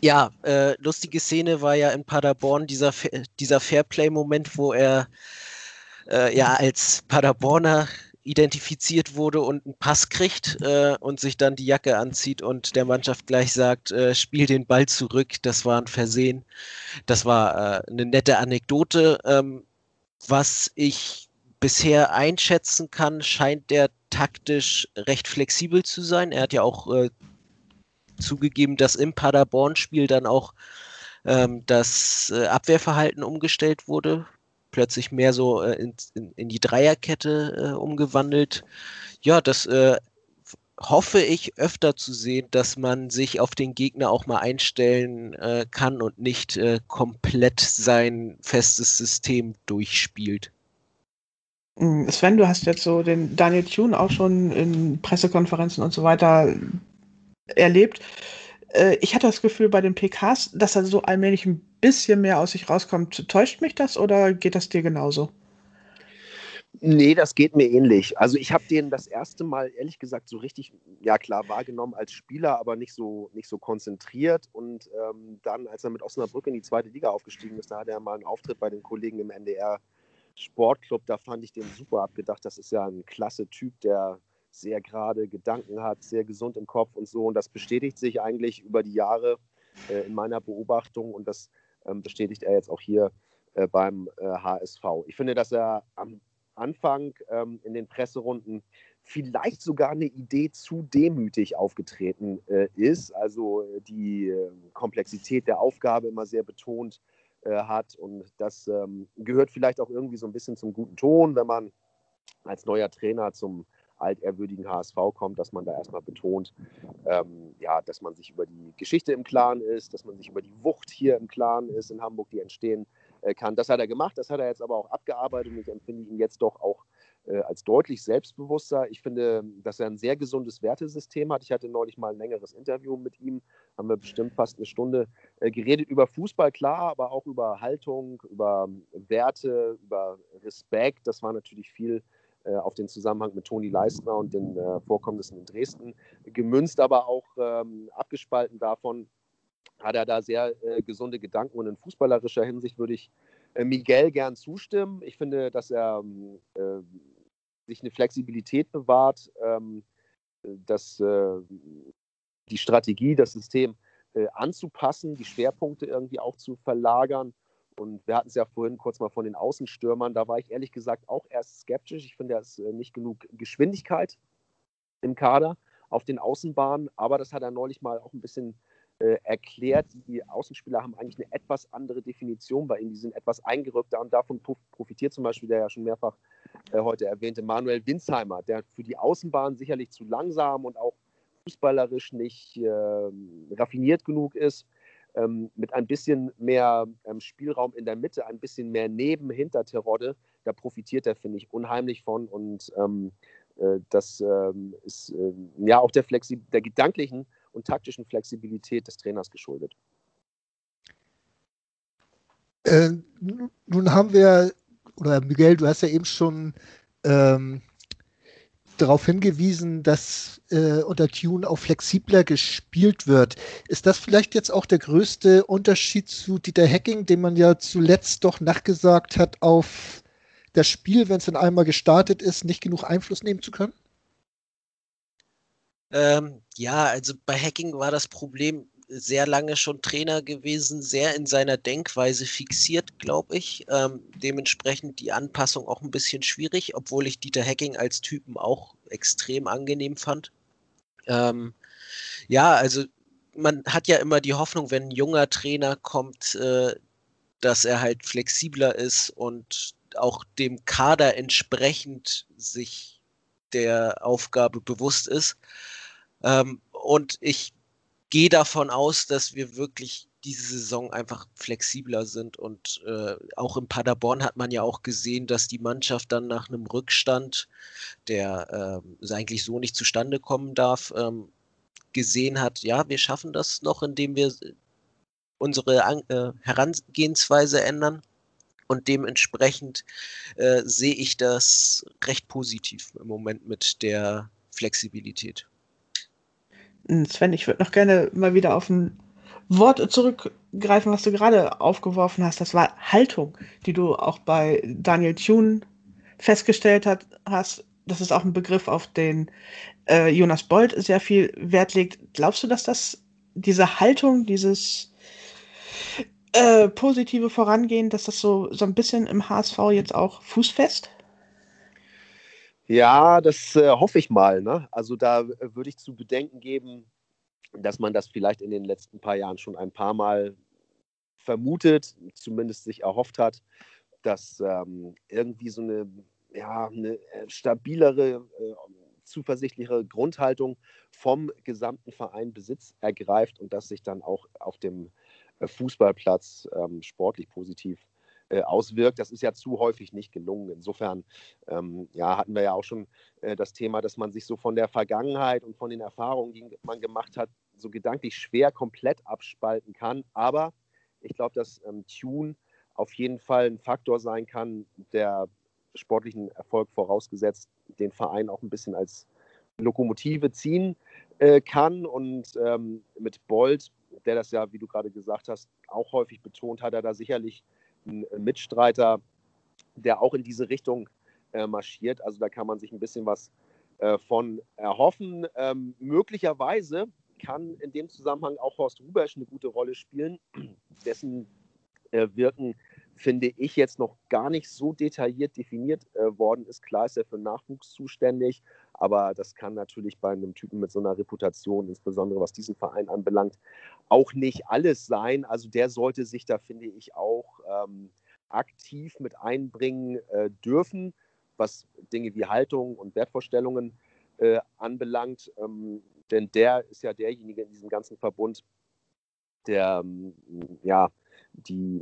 ja, äh, lustige Szene war ja in Paderborn dieser, dieser Fairplay-Moment, wo er äh, ja als Paderborner identifiziert wurde und einen Pass kriegt äh, und sich dann die Jacke anzieht und der Mannschaft gleich sagt, äh, spiel den Ball zurück, das war ein Versehen. Das war äh, eine nette Anekdote. Ähm, was ich bisher einschätzen kann, scheint der taktisch recht flexibel zu sein. Er hat ja auch äh, zugegeben, dass im Paderborn-Spiel dann auch ähm, das äh, Abwehrverhalten umgestellt wurde, plötzlich mehr so äh, in, in, in, die Dreierkette äh, umgewandelt. Ja, das äh, hoffe ich öfter zu sehen, dass man sich auf den Gegner auch mal einstellen äh, kann und nicht äh, komplett sein festes System durchspielt. Mm, Sven, du hast jetzt so den Daniel Thune auch schon in Pressekonferenzen und so weiter erlebt. Äh, ich hatte das Gefühl bei den PKs, dass er so allmählich ein bisschen mehr aus sich rauskommt. Täuscht mich das oder geht das dir genauso? Nee, das geht mir ähnlich. Also ich habe den das erste Mal, ehrlich gesagt, so richtig, ja klar, wahrgenommen als Spieler, aber nicht so, nicht so konzentriert. Und ähm, dann, als er mit Osnabrück in die zweite Liga aufgestiegen ist, da hatte er mal einen Auftritt bei den Kollegen im NDR Sportclub. Da fand ich den super abgedacht. Das ist ja ein klasse Typ, der sehr gerade Gedanken hat, sehr gesund im Kopf und so. Und das bestätigt sich eigentlich über die Jahre äh, in meiner Beobachtung und das ähm, bestätigt er jetzt auch hier äh, beim äh, HSV. Ich finde, dass er am Anfang ähm, in den Presserunden vielleicht sogar eine Idee zu demütig aufgetreten äh, ist, also äh, die ähm, Komplexität der Aufgabe immer sehr betont äh, hat. Und das ähm, gehört vielleicht auch irgendwie so ein bisschen zum guten Ton, wenn man als neuer Trainer zum altehrwürdigen HSV kommt, dass man da erstmal betont, ähm, ja, dass man sich über die Geschichte im Klaren ist, dass man sich über die Wucht hier im Klaren ist in Hamburg, die entstehen äh, kann. Das hat er gemacht, das hat er jetzt aber auch abgearbeitet und ich empfinde ihn jetzt doch auch äh, als deutlich selbstbewusster. Ich finde, dass er ein sehr gesundes Wertesystem hat. Ich hatte neulich mal ein längeres Interview mit ihm, haben wir bestimmt fast eine Stunde äh, geredet über Fußball, klar, aber auch über Haltung, über Werte, über Respekt. Das war natürlich viel auf den Zusammenhang mit Toni Leistner und den äh, Vorkommnissen in Dresden gemünzt, aber auch ähm, abgespalten davon hat er da sehr äh, gesunde Gedanken und in fußballerischer Hinsicht würde ich äh, Miguel gern zustimmen. Ich finde, dass er ähm, äh, sich eine Flexibilität bewahrt, ähm, dass äh, die Strategie, das System anzupassen, die Schwerpunkte irgendwie auch zu verlagern und wir hatten es ja vorhin kurz mal von den Außenstürmern. Da war ich ehrlich gesagt auch erst skeptisch. Ich finde, da ist äh, nicht genug Geschwindigkeit im Kader auf den Außenbahnen. Aber das hat er neulich mal auch ein bisschen äh, erklärt. Die Außenspieler haben eigentlich eine etwas andere Definition bei ihnen. Die sind etwas eingerückter und davon profitiert zum Beispiel der ja schon mehrfach äh, heute erwähnte Manuel Winsheimer, der für die Außenbahn sicherlich zu langsam und auch fußballerisch nicht äh, raffiniert genug ist ähm, mit ein bisschen mehr ähm, Spielraum in der Mitte, ein bisschen mehr neben hinter Terodde, da profitiert er, finde ich, unheimlich von. Und ähm, äh, das ähm, ist äh, ja auch der, der gedanklichen und taktischen Flexibilität des Trainers geschuldet. Äh, nun haben wir, oder Miguel, du hast ja eben schon ähm, darauf hingewiesen, dass äh, unter Tune auch flexibler gespielt wird. Ist das vielleicht jetzt auch der größte Unterschied zu Dieter Hacking, dem man ja zuletzt doch nachgesagt hat, auf das Spiel, wenn es dann einmal gestartet ist, nicht genug Einfluss nehmen zu können? Ähm, ja, also bei Hacking war das Problem, sehr lange schon Trainer gewesen, sehr in seiner Denkweise fixiert, glaube ich. Ähm, dementsprechend die Anpassung auch ein bisschen schwierig, obwohl ich Dieter Hacking als Typen auch extrem angenehm fand. Ähm, ja, also man hat ja immer die Hoffnung, wenn ein junger Trainer kommt, äh, dass er halt flexibler ist und auch dem Kader entsprechend sich der Aufgabe bewusst ist. Ähm, und ich gehe davon aus, dass wir wirklich diese Saison einfach flexibler sind. Und äh, auch in Paderborn hat man ja auch gesehen, dass die Mannschaft dann nach einem Rückstand, der äh, eigentlich so nicht zustande kommen darf, ähm, gesehen hat, ja, wir schaffen das noch, indem wir unsere An äh, Herangehensweise ändern. Und dementsprechend äh, sehe ich das recht positiv im Moment mit der Flexibilität. Hm, Sven, ich würde noch gerne mal wieder auf ein Wort zurückgreifen, was du gerade aufgeworfen hast. Das war Haltung, die du auch bei Daniel Thune festgestellt hat, hast, das ist auch ein Begriff, auf den äh, Jonas Bold sehr viel Wert legt. Glaubst du, dass das diese Haltung, dieses äh, positive Vorangehen, dass das so, so ein bisschen im HSV jetzt auch fußfest? Ja, das äh, hoffe ich mal. Ne? Also da äh, würde ich zu bedenken geben, dass man das vielleicht in den letzten paar Jahren schon ein paar Mal vermutet, zumindest sich erhofft hat, dass ähm, irgendwie so eine, ja, eine äh, stabilere, äh, zuversichtlichere Grundhaltung vom gesamten Verein Besitz ergreift und dass sich dann auch auf dem äh, Fußballplatz ähm, sportlich positiv äh, auswirkt. Das ist ja zu häufig nicht gelungen. Insofern ähm, ja, hatten wir ja auch schon äh, das Thema, dass man sich so von der Vergangenheit und von den Erfahrungen, die man gemacht hat, so gedanklich schwer komplett abspalten kann. Aber ich glaube, dass ähm, Tune auf jeden Fall ein Faktor sein kann, der sportlichen Erfolg vorausgesetzt, den Verein auch ein bisschen als Lokomotive ziehen äh, kann. Und ähm, mit Bolt, der das ja, wie du gerade gesagt hast, auch häufig betont, hat er da sicherlich einen Mitstreiter, der auch in diese Richtung äh, marschiert. Also da kann man sich ein bisschen was äh, von erhoffen. Ähm, möglicherweise kann in dem Zusammenhang auch Horst Rubesch eine gute Rolle spielen, dessen äh, Wirken finde ich jetzt noch gar nicht so detailliert definiert äh, worden ist. Klar ist er für Nachwuchs zuständig, aber das kann natürlich bei einem Typen mit so einer Reputation, insbesondere was diesen Verein anbelangt, auch nicht alles sein. Also der sollte sich da, finde ich, auch ähm, aktiv mit einbringen äh, dürfen, was Dinge wie Haltung und Wertvorstellungen äh, anbelangt. Ähm, denn der ist ja derjenige in diesem ganzen Verbund, der ähm, ja die,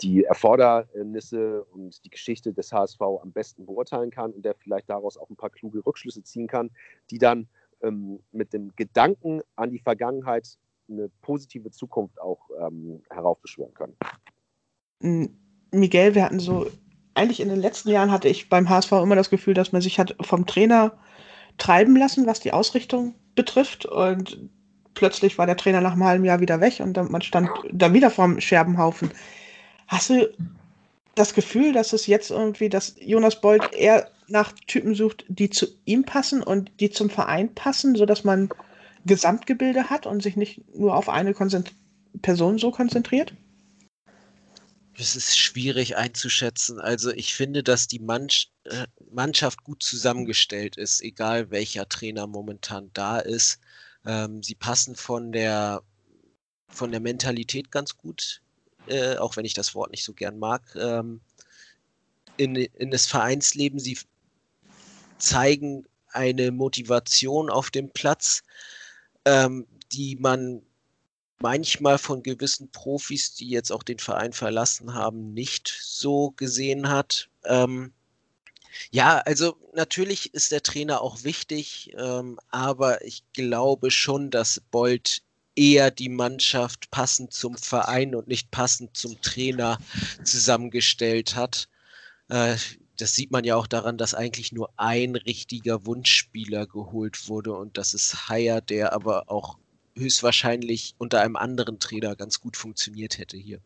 die Erfordernisse und die Geschichte des HSV am besten beurteilen kann und der vielleicht daraus auch ein paar kluge Rückschlüsse ziehen kann, die dann ähm, mit dem Gedanken an die Vergangenheit eine positive Zukunft auch ähm, heraufbeschwören können. Miguel, wir hatten so, eigentlich in den letzten Jahren hatte ich beim HSV immer das Gefühl, dass man sich hat vom Trainer treiben lassen, was die Ausrichtung betrifft. Und plötzlich war der Trainer nach einem halben Jahr wieder weg und dann, man stand da wieder vorm Scherbenhaufen. Hast du das Gefühl, dass es jetzt irgendwie, dass Jonas Bold eher nach Typen sucht, die zu ihm passen und die zum Verein passen, sodass man Gesamtgebilde hat und sich nicht nur auf eine Konzent Person so konzentriert? Es ist schwierig einzuschätzen. Also ich finde, dass die Mannschaft, äh, Mannschaft gut zusammengestellt ist, egal welcher Trainer momentan da ist. Ähm, sie passen von der, von der Mentalität ganz gut, äh, auch wenn ich das Wort nicht so gern mag, ähm, in, in das Vereinsleben. Sie zeigen eine Motivation auf dem Platz, ähm, die man manchmal von gewissen Profis, die jetzt auch den Verein verlassen haben, nicht so gesehen hat. Ähm, ja, also natürlich ist der Trainer auch wichtig, ähm, aber ich glaube schon, dass Bolt eher die Mannschaft passend zum Verein und nicht passend zum Trainer zusammengestellt hat. Äh, das sieht man ja auch daran, dass eigentlich nur ein richtiger Wunschspieler geholt wurde und das ist Haier, der aber auch höchstwahrscheinlich unter einem anderen Trainer ganz gut funktioniert hätte hier.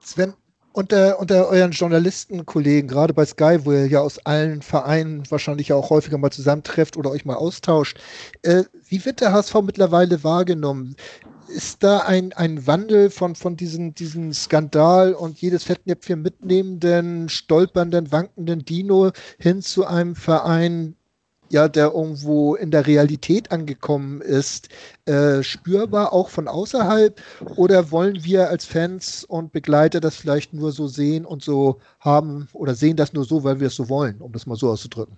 Sven, unter, unter euren Journalistenkollegen, gerade bei Sky, wo ihr ja aus allen Vereinen wahrscheinlich auch häufiger mal zusammentrefft oder euch mal austauscht, äh, wie wird der HSV mittlerweile wahrgenommen? Ist da ein, ein Wandel von, von diesem, diesem Skandal und jedes Fettnäpfchen mitnehmenden, stolpernden, wankenden Dino hin zu einem Verein, ja, der irgendwo in der Realität angekommen ist, äh, spürbar auch von außerhalb? Oder wollen wir als Fans und Begleiter das vielleicht nur so sehen und so haben oder sehen das nur so, weil wir es so wollen, um das mal so auszudrücken?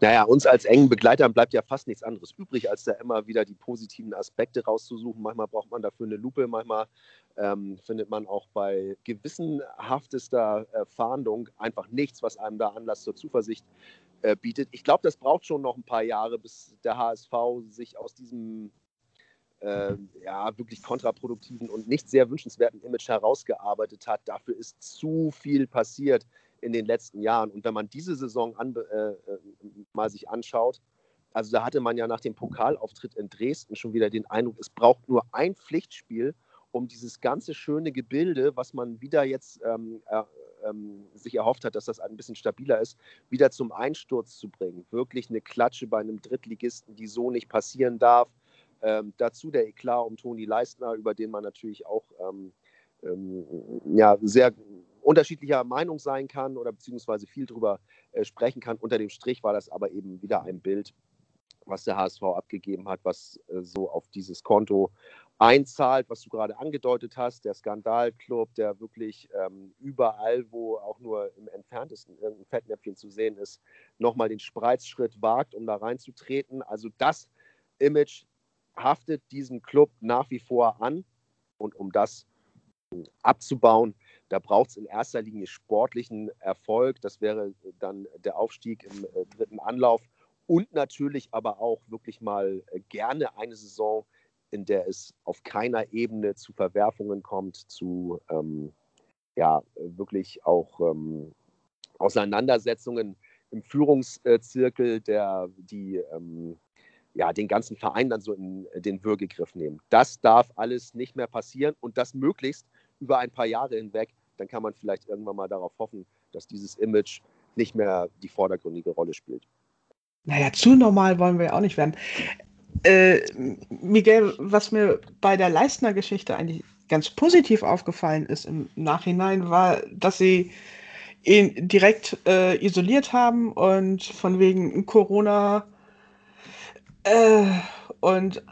Naja, uns als engen Begleitern bleibt ja fast nichts anderes übrig, als da immer wieder die positiven Aspekte rauszusuchen. Manchmal braucht man dafür eine Lupe, manchmal ähm, findet man auch bei gewissenhaftester äh, Fahndung einfach nichts, was einem da Anlass zur Zuversicht äh, bietet. Ich glaube, das braucht schon noch ein paar Jahre, bis der HSV sich aus diesem äh, ja, wirklich kontraproduktiven und nicht sehr wünschenswerten Image herausgearbeitet hat. Dafür ist zu viel passiert in den letzten Jahren. Und wenn man diese Saison an, äh, äh, mal sich anschaut, also da hatte man ja nach dem Pokalauftritt in Dresden schon wieder den Eindruck, es braucht nur ein Pflichtspiel, um dieses ganze schöne Gebilde, was man wieder jetzt ähm, ähm, sich erhofft hat, dass das ein bisschen stabiler ist, wieder zum Einsturz zu bringen. Wirklich eine Klatsche bei einem Drittligisten, die so nicht passieren darf. Ähm, dazu der Eklat um Toni Leistner, über den man natürlich auch ähm, ähm, ja, sehr unterschiedlicher Meinung sein kann oder beziehungsweise viel drüber äh, sprechen kann. Unter dem Strich war das aber eben wieder ein Bild, was der HSV abgegeben hat, was äh, so auf dieses Konto einzahlt, was du gerade angedeutet hast, der Skandalclub, der wirklich ähm, überall, wo auch nur im entferntesten irgendein Fettnäpfchen zu sehen ist, nochmal den Spreizschritt wagt, um da reinzutreten. Also das Image haftet diesem Club nach wie vor an. Und um das abzubauen, da braucht es in erster Linie sportlichen Erfolg. Das wäre dann der Aufstieg im äh, dritten Anlauf und natürlich aber auch wirklich mal äh, gerne eine Saison, in der es auf keiner Ebene zu Verwerfungen kommt, zu ähm, ja, wirklich auch ähm, Auseinandersetzungen im Führungszirkel, der die ähm, ja, den ganzen Verein dann so in den Würgegriff nehmen. Das darf alles nicht mehr passieren und das möglichst über ein paar Jahre hinweg. Dann kann man vielleicht irgendwann mal darauf hoffen, dass dieses Image nicht mehr die vordergründige Rolle spielt. Naja, zu normal wollen wir ja auch nicht werden. Äh, Miguel, was mir bei der Leistner-Geschichte eigentlich ganz positiv aufgefallen ist im Nachhinein, war, dass sie ihn direkt äh, isoliert haben und von wegen Corona äh, und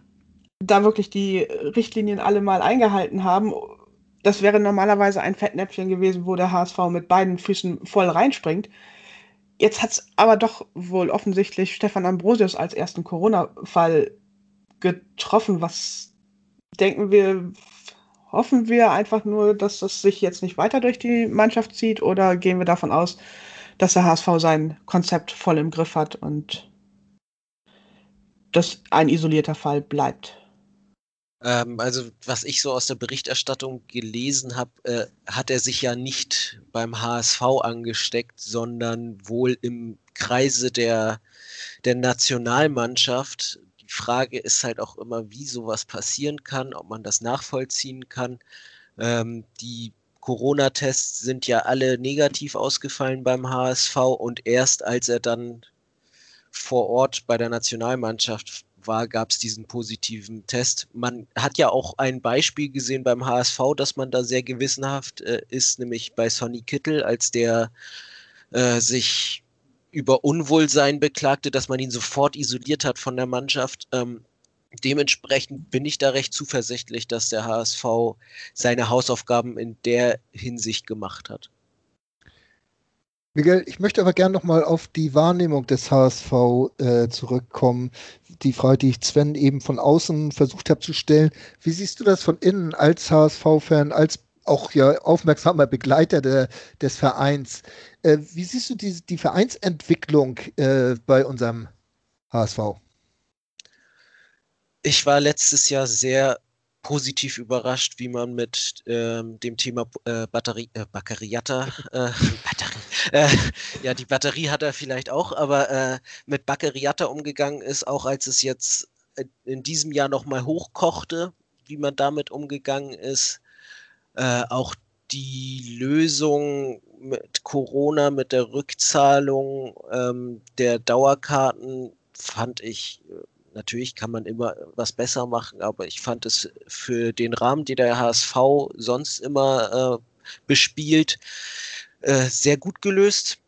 da wirklich die Richtlinien alle mal eingehalten haben. Das wäre normalerweise ein Fettnäpfchen gewesen, wo der HSV mit beiden Füßen voll reinspringt. Jetzt hat es aber doch wohl offensichtlich Stefan Ambrosius als ersten Corona-Fall getroffen. Was denken wir? Hoffen wir einfach nur, dass das sich jetzt nicht weiter durch die Mannschaft zieht oder gehen wir davon aus, dass der HSV sein Konzept voll im Griff hat und das ein isolierter Fall bleibt? Ähm, also, was ich so aus der Berichterstattung gelesen habe, äh, hat er sich ja nicht beim HSV angesteckt, sondern wohl im Kreise der, der Nationalmannschaft. Die Frage ist halt auch immer, wie sowas passieren kann, ob man das nachvollziehen kann. Ähm, die Corona-Tests sind ja alle negativ ausgefallen beim HSV und erst als er dann vor Ort bei der Nationalmannschaft war, gab es diesen positiven Test. Man hat ja auch ein Beispiel gesehen beim HSV, dass man da sehr gewissenhaft äh, ist, nämlich bei Sonny Kittel, als der äh, sich über Unwohlsein beklagte, dass man ihn sofort isoliert hat von der Mannschaft. Ähm, dementsprechend bin ich da recht zuversichtlich, dass der HSV seine Hausaufgaben in der Hinsicht gemacht hat. Miguel, ich möchte aber gerne nochmal auf die Wahrnehmung des HSV äh, zurückkommen. Die Frage, die ich Sven eben von außen versucht habe zu stellen. Wie siehst du das von innen als HSV-Fan, als auch ja aufmerksamer Begleiter der, des Vereins? Äh, wie siehst du die, die Vereinsentwicklung äh, bei unserem HSV? Ich war letztes Jahr sehr positiv überrascht, wie man mit ähm, dem Thema äh, Batterie, äh, Baccariata, äh, Batterie, äh, ja, die Batterie hat er vielleicht auch, aber äh, mit Baccariata umgegangen ist, auch als es jetzt in diesem Jahr nochmal hochkochte, wie man damit umgegangen ist. Äh, auch die Lösung mit Corona, mit der Rückzahlung ähm, der Dauerkarten fand ich Natürlich kann man immer was besser machen, aber ich fand es für den Rahmen, den der HSV sonst immer äh, bespielt, äh, sehr gut gelöst.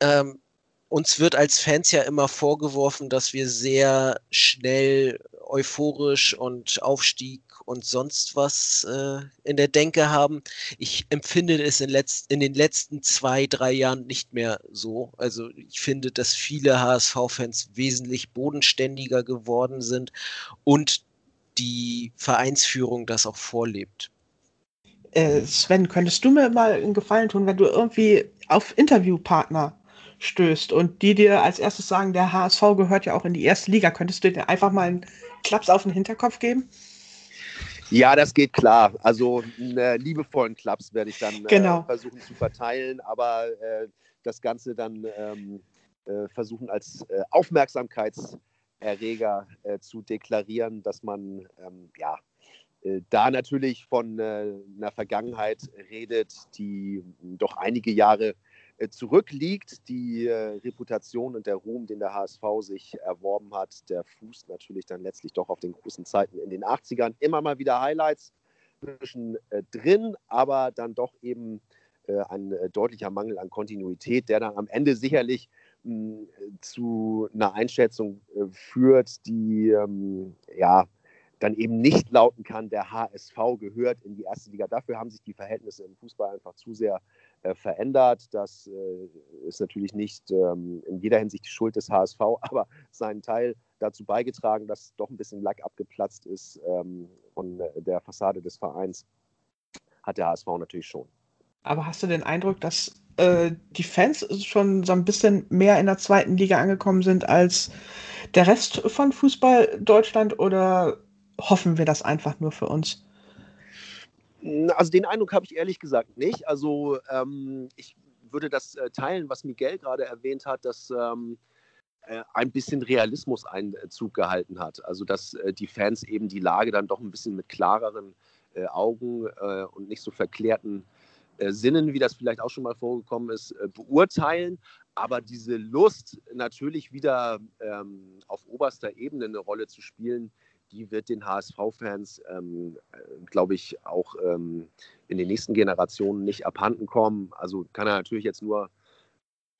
Ähm, uns wird als Fans ja immer vorgeworfen, dass wir sehr schnell euphorisch und Aufstieg und sonst was äh, in der Denke haben. Ich empfinde es in, letzt, in den letzten zwei, drei Jahren nicht mehr so. Also ich finde, dass viele HSV-Fans wesentlich bodenständiger geworden sind und die Vereinsführung das auch vorlebt. Äh, Sven, könntest du mir mal einen Gefallen tun, wenn du irgendwie auf Interviewpartner stößt und die dir als erstes sagen, der HSV gehört ja auch in die erste Liga, könntest du dir einfach mal einen Klaps auf den Hinterkopf geben? Ja, das geht klar. Also einen äh, liebevollen Klaps werde ich dann äh, genau. äh, versuchen zu verteilen, aber äh, das Ganze dann ähm, äh, versuchen als äh, Aufmerksamkeitserreger zu deklarieren, dass man ähm, ja da natürlich von äh, einer Vergangenheit redet, die doch einige Jahre äh, zurückliegt. Die äh, Reputation und der Ruhm, den der HSV sich erworben hat, der fußt natürlich dann letztlich doch auf den großen Zeiten in den 80ern. Immer mal wieder Highlights zwischen äh, drin, aber dann doch eben äh, ein äh, deutlicher Mangel an Kontinuität, der dann am Ende sicherlich mh, zu einer Einschätzung äh, führt, die ähm, ja dann eben nicht lauten kann, der HSV gehört in die erste Liga. Dafür haben sich die Verhältnisse im Fußball einfach zu sehr äh, verändert. Das äh, ist natürlich nicht ähm, in jeder Hinsicht die Schuld des HSV, aber seinen Teil dazu beigetragen, dass doch ein bisschen Lack abgeplatzt ist ähm, von der Fassade des Vereins, hat der HSV natürlich schon. Aber hast du den Eindruck, dass äh, die Fans schon so ein bisschen mehr in der zweiten Liga angekommen sind als der Rest von Fußball Deutschland oder hoffen wir das einfach nur für uns? Also den Eindruck habe ich ehrlich gesagt nicht. Also ähm, ich würde das äh, teilen, was Miguel gerade erwähnt hat, dass ähm, äh, ein bisschen Realismus Einzug gehalten hat. Also dass äh, die Fans eben die Lage dann doch ein bisschen mit klareren äh, Augen äh, und nicht so verklärten äh, Sinnen, wie das vielleicht auch schon mal vorgekommen ist, beurteilen. Aber diese Lust, natürlich wieder ähm, auf oberster Ebene eine Rolle zu spielen, die wird den HSV-Fans, ähm, äh, glaube ich, auch ähm, in den nächsten Generationen nicht abhanden kommen. Also kann er natürlich jetzt nur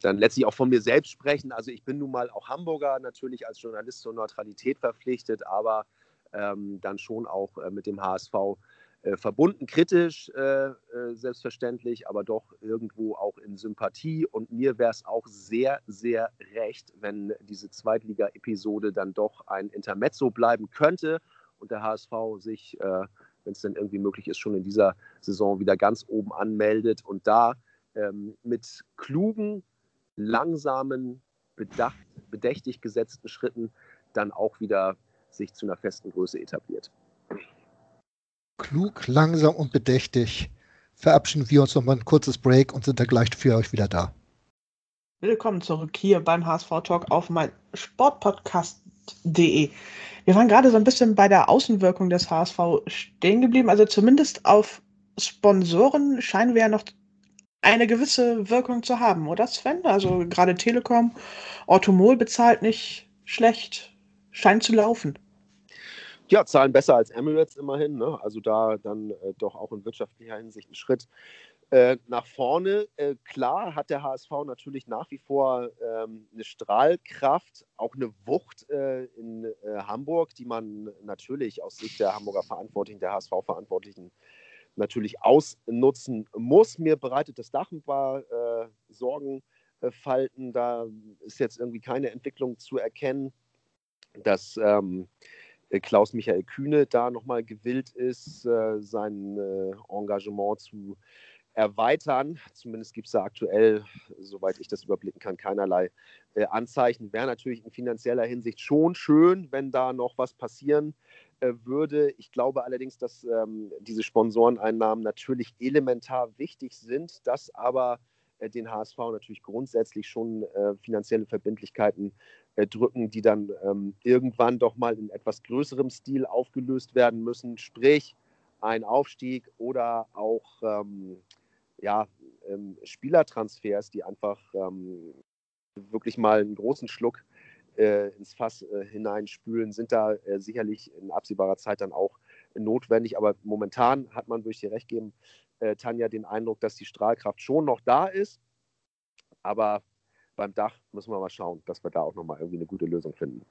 dann letztlich auch von mir selbst sprechen. Also ich bin nun mal auch Hamburger, natürlich als Journalist zur Neutralität verpflichtet, aber ähm, dann schon auch äh, mit dem HSV verbunden, kritisch äh, äh, selbstverständlich, aber doch irgendwo auch in Sympathie. Und mir wäre es auch sehr, sehr recht, wenn diese Zweitliga-Episode dann doch ein Intermezzo bleiben könnte und der HSV sich, äh, wenn es denn irgendwie möglich ist, schon in dieser Saison wieder ganz oben anmeldet und da ähm, mit klugen, langsamen, bedacht, bedächtig gesetzten Schritten dann auch wieder sich zu einer festen Größe etabliert klug, langsam und bedächtig verabschieden wir uns nochmal ein kurzes Break und sind dann gleich für euch wieder da. Willkommen zurück hier beim HSV Talk auf mein Sportpodcast.de. Wir waren gerade so ein bisschen bei der Außenwirkung des HSV stehen geblieben. Also zumindest auf Sponsoren scheinen wir ja noch eine gewisse Wirkung zu haben, oder Sven? Also gerade Telekom, Automol bezahlt nicht schlecht, scheint zu laufen. Ja, zahlen besser als Emirates immerhin. Ne? Also da dann äh, doch auch in wirtschaftlicher Hinsicht ein Schritt äh, nach vorne. Äh, klar hat der HSV natürlich nach wie vor ähm, eine Strahlkraft, auch eine Wucht äh, in äh, Hamburg, die man natürlich aus Sicht der Hamburger Verantwortlichen, der HSV-Verantwortlichen natürlich ausnutzen muss. Mir bereitet das Dach ein paar äh, Sorgen. Falten. Da ist jetzt irgendwie keine Entwicklung zu erkennen, dass ähm, äh, Klaus-Michael Kühne da nochmal gewillt ist, äh, sein äh, Engagement zu erweitern. Zumindest gibt es da aktuell, soweit ich das überblicken kann, keinerlei Anzeichen. Wäre natürlich in finanzieller Hinsicht schon schön, wenn da noch was passieren würde. Ich glaube allerdings, dass ähm, diese Sponsoreneinnahmen natürlich elementar wichtig sind, dass aber den HSV natürlich grundsätzlich schon äh, finanzielle Verbindlichkeiten äh, drücken, die dann ähm, irgendwann doch mal in etwas größerem Stil aufgelöst werden müssen, sprich ein Aufstieg oder auch ähm, ja, ähm, Spielertransfers, die einfach ähm, wirklich mal einen großen Schluck äh, ins Fass äh, hineinspülen, sind da äh, sicherlich in absehbarer Zeit dann auch notwendig. Aber momentan hat man, würde ich dir recht geben, äh, Tanja, den Eindruck, dass die Strahlkraft schon noch da ist. Aber beim Dach müssen wir mal schauen, dass wir da auch nochmal irgendwie eine gute Lösung finden.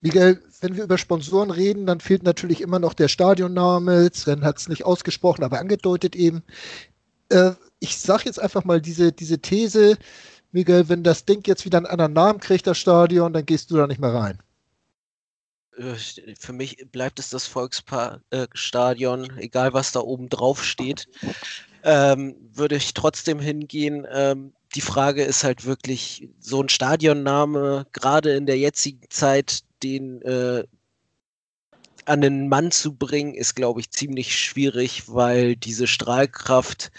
Miguel, wenn wir über Sponsoren reden, dann fehlt natürlich immer noch der Stadionname. Sven hat es nicht ausgesprochen, aber angedeutet eben. Äh, ich sage jetzt einfach mal diese, diese These, Miguel, wenn das Ding jetzt wieder einen anderen Namen kriegt, das Stadion, dann gehst du da nicht mehr rein. Äh, für mich bleibt es das Volksstadion, äh, egal was da oben drauf steht. Ähm, würde ich trotzdem hingehen. Ähm, die Frage ist halt wirklich, so ein Stadionname, gerade in der jetzigen Zeit, den äh, an den Mann zu bringen, ist, glaube ich, ziemlich schwierig, weil diese Strahlkraft,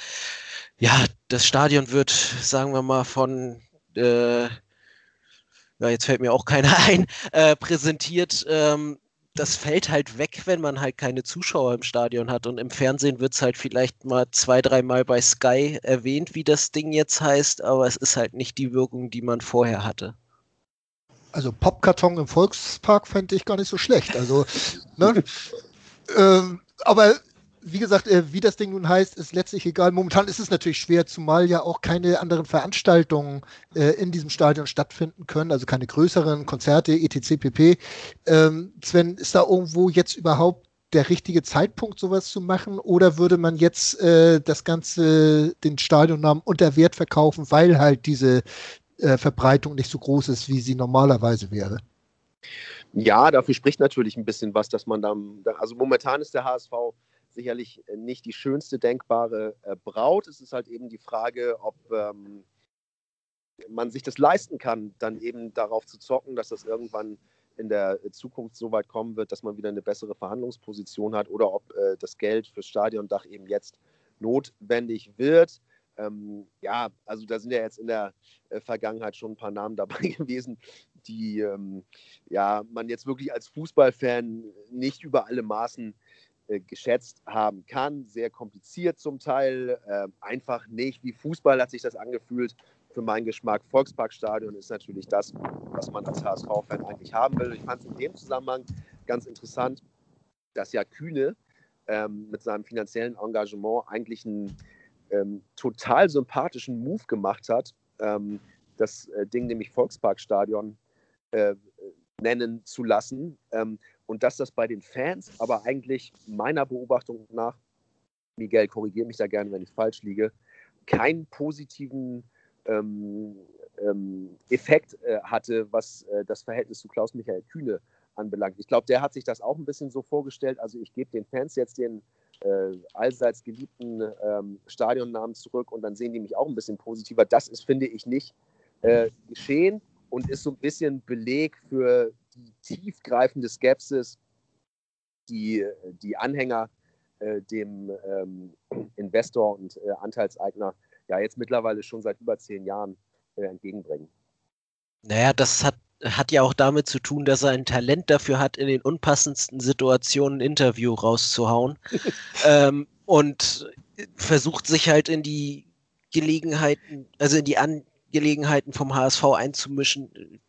ja, das Stadion wird, sagen wir mal, von, äh, ja, jetzt fällt mir auch keiner ein, äh, präsentiert. Ähm, das fällt halt weg, wenn man halt keine Zuschauer im Stadion hat. Und im Fernsehen wird es halt vielleicht mal zwei, dreimal bei Sky erwähnt, wie das Ding jetzt heißt, aber es ist halt nicht die Wirkung, die man vorher hatte. Also Popkarton im Volkspark fände ich gar nicht so schlecht. Also, ne? ähm, aber wie gesagt, äh, wie das Ding nun heißt, ist letztlich egal. Momentan ist es natürlich schwer, zumal ja auch keine anderen Veranstaltungen äh, in diesem Stadion stattfinden können, also keine größeren Konzerte, etc. pp. Ähm, Sven, ist da irgendwo jetzt überhaupt der richtige Zeitpunkt, sowas zu machen? Oder würde man jetzt äh, das Ganze, den Stadionnamen unter Wert verkaufen, weil halt diese Verbreitung nicht so groß ist, wie sie normalerweise wäre? Ja, dafür spricht natürlich ein bisschen was, dass man dann, also momentan ist der HSV sicherlich äh, nicht die schönste denkbare äh, Braut. Es ist halt eben die Frage, ob ähm, man sich das leisten kann, dann eben darauf zu zocken, dass das irgendwann in der Zukunft so weit kommen wird, dass man wieder eine bessere Verhandlungsposition hat oder ob äh, das Geld fürs Stadiondach eben jetzt notwendig wird. Ähm, ja, also da sind ja jetzt in der äh, Vergangenheit schon ein paar Namen dabei gewesen, die ähm, ja, man jetzt wirklich als Fußballfan nicht über alle Maßen äh, geschätzt haben kann. Sehr kompliziert zum Teil, äh, einfach nicht. Wie Fußball hat sich das angefühlt. Für meinen Geschmack, Volksparkstadion ist natürlich das, was man als HSV-Fan eigentlich haben will. Ich fand es in dem Zusammenhang ganz interessant, dass ja Kühne ähm, mit seinem finanziellen Engagement eigentlich einen ähm, total sympathischen Move gemacht hat, ähm, das äh, Ding nämlich Volksparkstadion äh, nennen zu lassen. Ähm, und dass das bei den Fans aber eigentlich meiner Beobachtung nach, Miguel, korrigiere mich da gerne, wenn ich falsch liege, keinen positiven ähm, ähm, Effekt äh, hatte, was äh, das Verhältnis zu Klaus-Michael Kühne anbelangt. Ich glaube, der hat sich das auch ein bisschen so vorgestellt. Also ich gebe den Fans jetzt den äh, allseits geliebten ähm, Stadionnamen zurück und dann sehen die mich auch ein bisschen positiver. Das ist, finde ich, nicht äh, geschehen und ist so ein bisschen Beleg für die tiefgreifende Skepsis, die die Anhänger äh, dem ähm, Investor und äh, Anteilseigner ja jetzt mittlerweile schon seit über zehn Jahren äh, entgegenbringen. Naja, das hat, hat ja auch damit zu tun, dass er ein Talent dafür hat, in den unpassendsten Situationen ein Interview rauszuhauen ähm, und versucht sich halt in die Gelegenheiten, also in die An Gelegenheiten vom HSV einzumischen,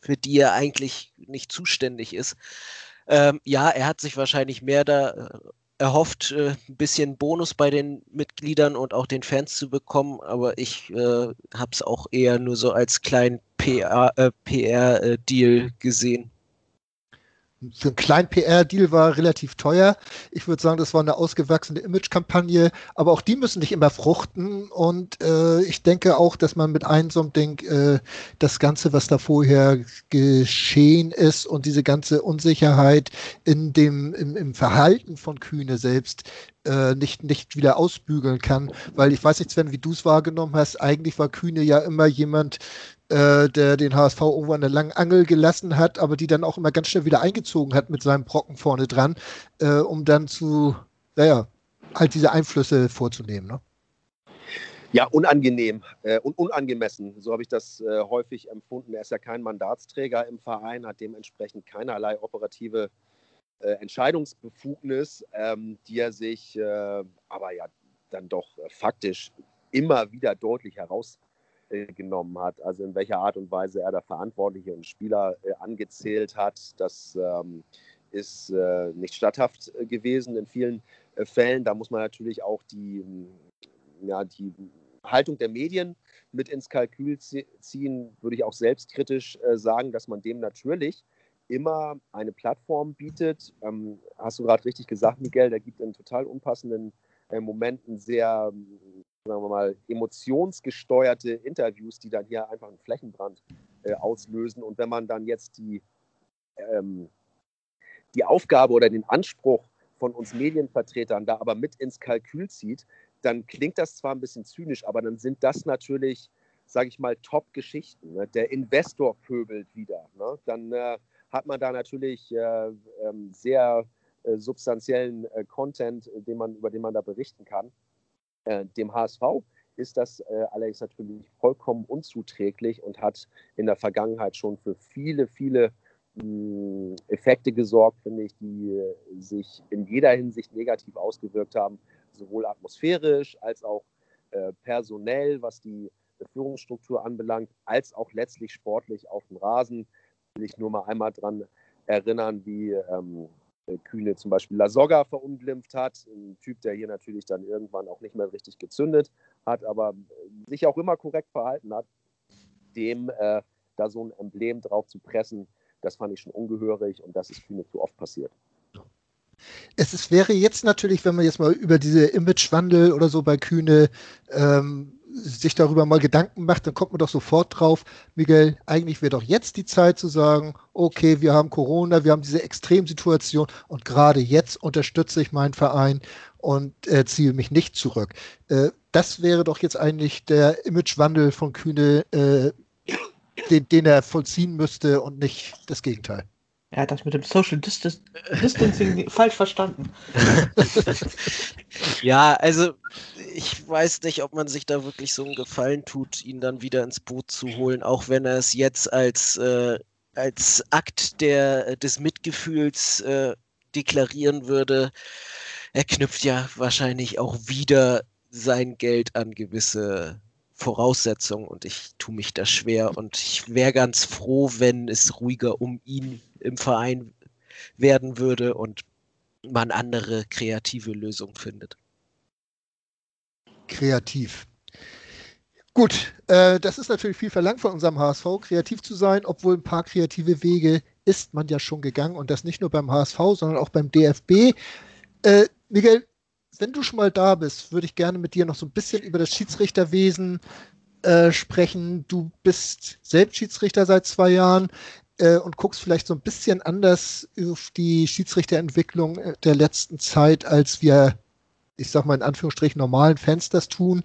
für die er eigentlich nicht zuständig ist. Ähm, ja, er hat sich wahrscheinlich mehr da äh, erhofft, äh, ein bisschen Bonus bei den Mitgliedern und auch den Fans zu bekommen, aber ich äh, habe es auch eher nur so als kleinen PR-Deal äh, PR, gesehen für einen kleinen PR-Deal war relativ teuer. Ich würde sagen, das war eine ausgewachsene Image-Kampagne, aber auch die müssen nicht immer fruchten. Und äh, ich denke auch, dass man mit einem so einem Ding äh, das Ganze, was da vorher geschehen ist und diese ganze Unsicherheit in dem, im, im Verhalten von Kühne selbst äh, nicht, nicht wieder ausbügeln kann. Weil ich weiß nicht, Sven, wie du es wahrgenommen hast. Eigentlich war Kühne ja immer jemand, äh, der den HSV irgendwo an der langen Angel gelassen hat, aber die dann auch immer ganz schnell wieder eingezogen hat mit seinem Brocken vorne dran, äh, um dann zu, naja, halt diese Einflüsse vorzunehmen. Ne? Ja, unangenehm äh, und unangemessen. So habe ich das äh, häufig empfunden. Er ist ja kein Mandatsträger im Verein, hat dementsprechend keinerlei operative äh, Entscheidungsbefugnis, ähm, die er sich äh, aber ja dann doch faktisch immer wieder deutlich heraus äh, genommen hat, also in welcher Art und Weise er da Verantwortliche und Spieler äh, angezählt hat. Das ähm, ist äh, nicht statthaft äh, gewesen in vielen äh, Fällen. Da muss man natürlich auch die, ja, die Haltung der Medien mit ins Kalkül ziehen, würde ich auch selbstkritisch äh, sagen, dass man dem natürlich immer eine Plattform bietet. Ähm, hast du gerade richtig gesagt, Miguel, der gibt in total unpassenden Momenten sehr sagen wir mal, emotionsgesteuerte Interviews, die dann hier einfach einen Flächenbrand äh, auslösen. Und wenn man dann jetzt die, ähm, die Aufgabe oder den Anspruch von uns Medienvertretern da aber mit ins Kalkül zieht, dann klingt das zwar ein bisschen zynisch, aber dann sind das natürlich, sage ich mal, Top-Geschichten. Ne? Der Investor pöbelt wieder. Ne? Dann äh, hat man da natürlich äh, ähm, sehr äh, substanziellen äh, Content, den man, über den man da berichten kann. Äh, dem HSV ist das äh, allerdings natürlich vollkommen unzuträglich und hat in der Vergangenheit schon für viele, viele mh, Effekte gesorgt, finde ich, die sich in jeder Hinsicht negativ ausgewirkt haben, sowohl atmosphärisch als auch äh, personell, was die Führungsstruktur anbelangt, als auch letztlich sportlich auf dem Rasen. Will ich nur mal einmal dran erinnern, wie ähm, Kühne zum Beispiel Lasogga verunglimpft hat. Ein Typ, der hier natürlich dann irgendwann auch nicht mehr richtig gezündet hat, aber sich auch immer korrekt verhalten hat, dem äh, da so ein Emblem drauf zu pressen, das fand ich schon ungehörig und das ist Kühne zu oft passiert. Es ist, wäre jetzt natürlich, wenn man jetzt mal über diese Imagewandel oder so bei Kühne ähm, sich darüber mal Gedanken macht, dann kommt man doch sofort drauf, Miguel, eigentlich wäre doch jetzt die Zeit zu sagen, okay, wir haben Corona, wir haben diese Extremsituation und gerade jetzt unterstütze ich meinen Verein und äh, ziehe mich nicht zurück. Äh, das wäre doch jetzt eigentlich der Imagewandel von Kühne, äh, den, den er vollziehen müsste und nicht das Gegenteil. Er hat das mit dem Social Distancing falsch verstanden. ja, also ich weiß nicht, ob man sich da wirklich so einen Gefallen tut, ihn dann wieder ins Boot zu holen, auch wenn er es jetzt als, äh, als Akt der, des Mitgefühls äh, deklarieren würde. Er knüpft ja wahrscheinlich auch wieder sein Geld an gewisse Voraussetzungen und ich tue mich da schwer und ich wäre ganz froh, wenn es ruhiger um ihn im Verein werden würde und man andere kreative Lösungen findet. Kreativ. Gut, äh, das ist natürlich viel verlangt von unserem HSV, kreativ zu sein, obwohl ein paar kreative Wege ist man ja schon gegangen und das nicht nur beim HSV, sondern auch beim DFB. Äh, Miguel, wenn du schon mal da bist, würde ich gerne mit dir noch so ein bisschen über das Schiedsrichterwesen äh, sprechen. Du bist selbst Schiedsrichter seit zwei Jahren äh, und guckst vielleicht so ein bisschen anders auf die Schiedsrichterentwicklung äh, der letzten Zeit, als wir, ich sag mal in Anführungsstrichen, normalen Fans das tun.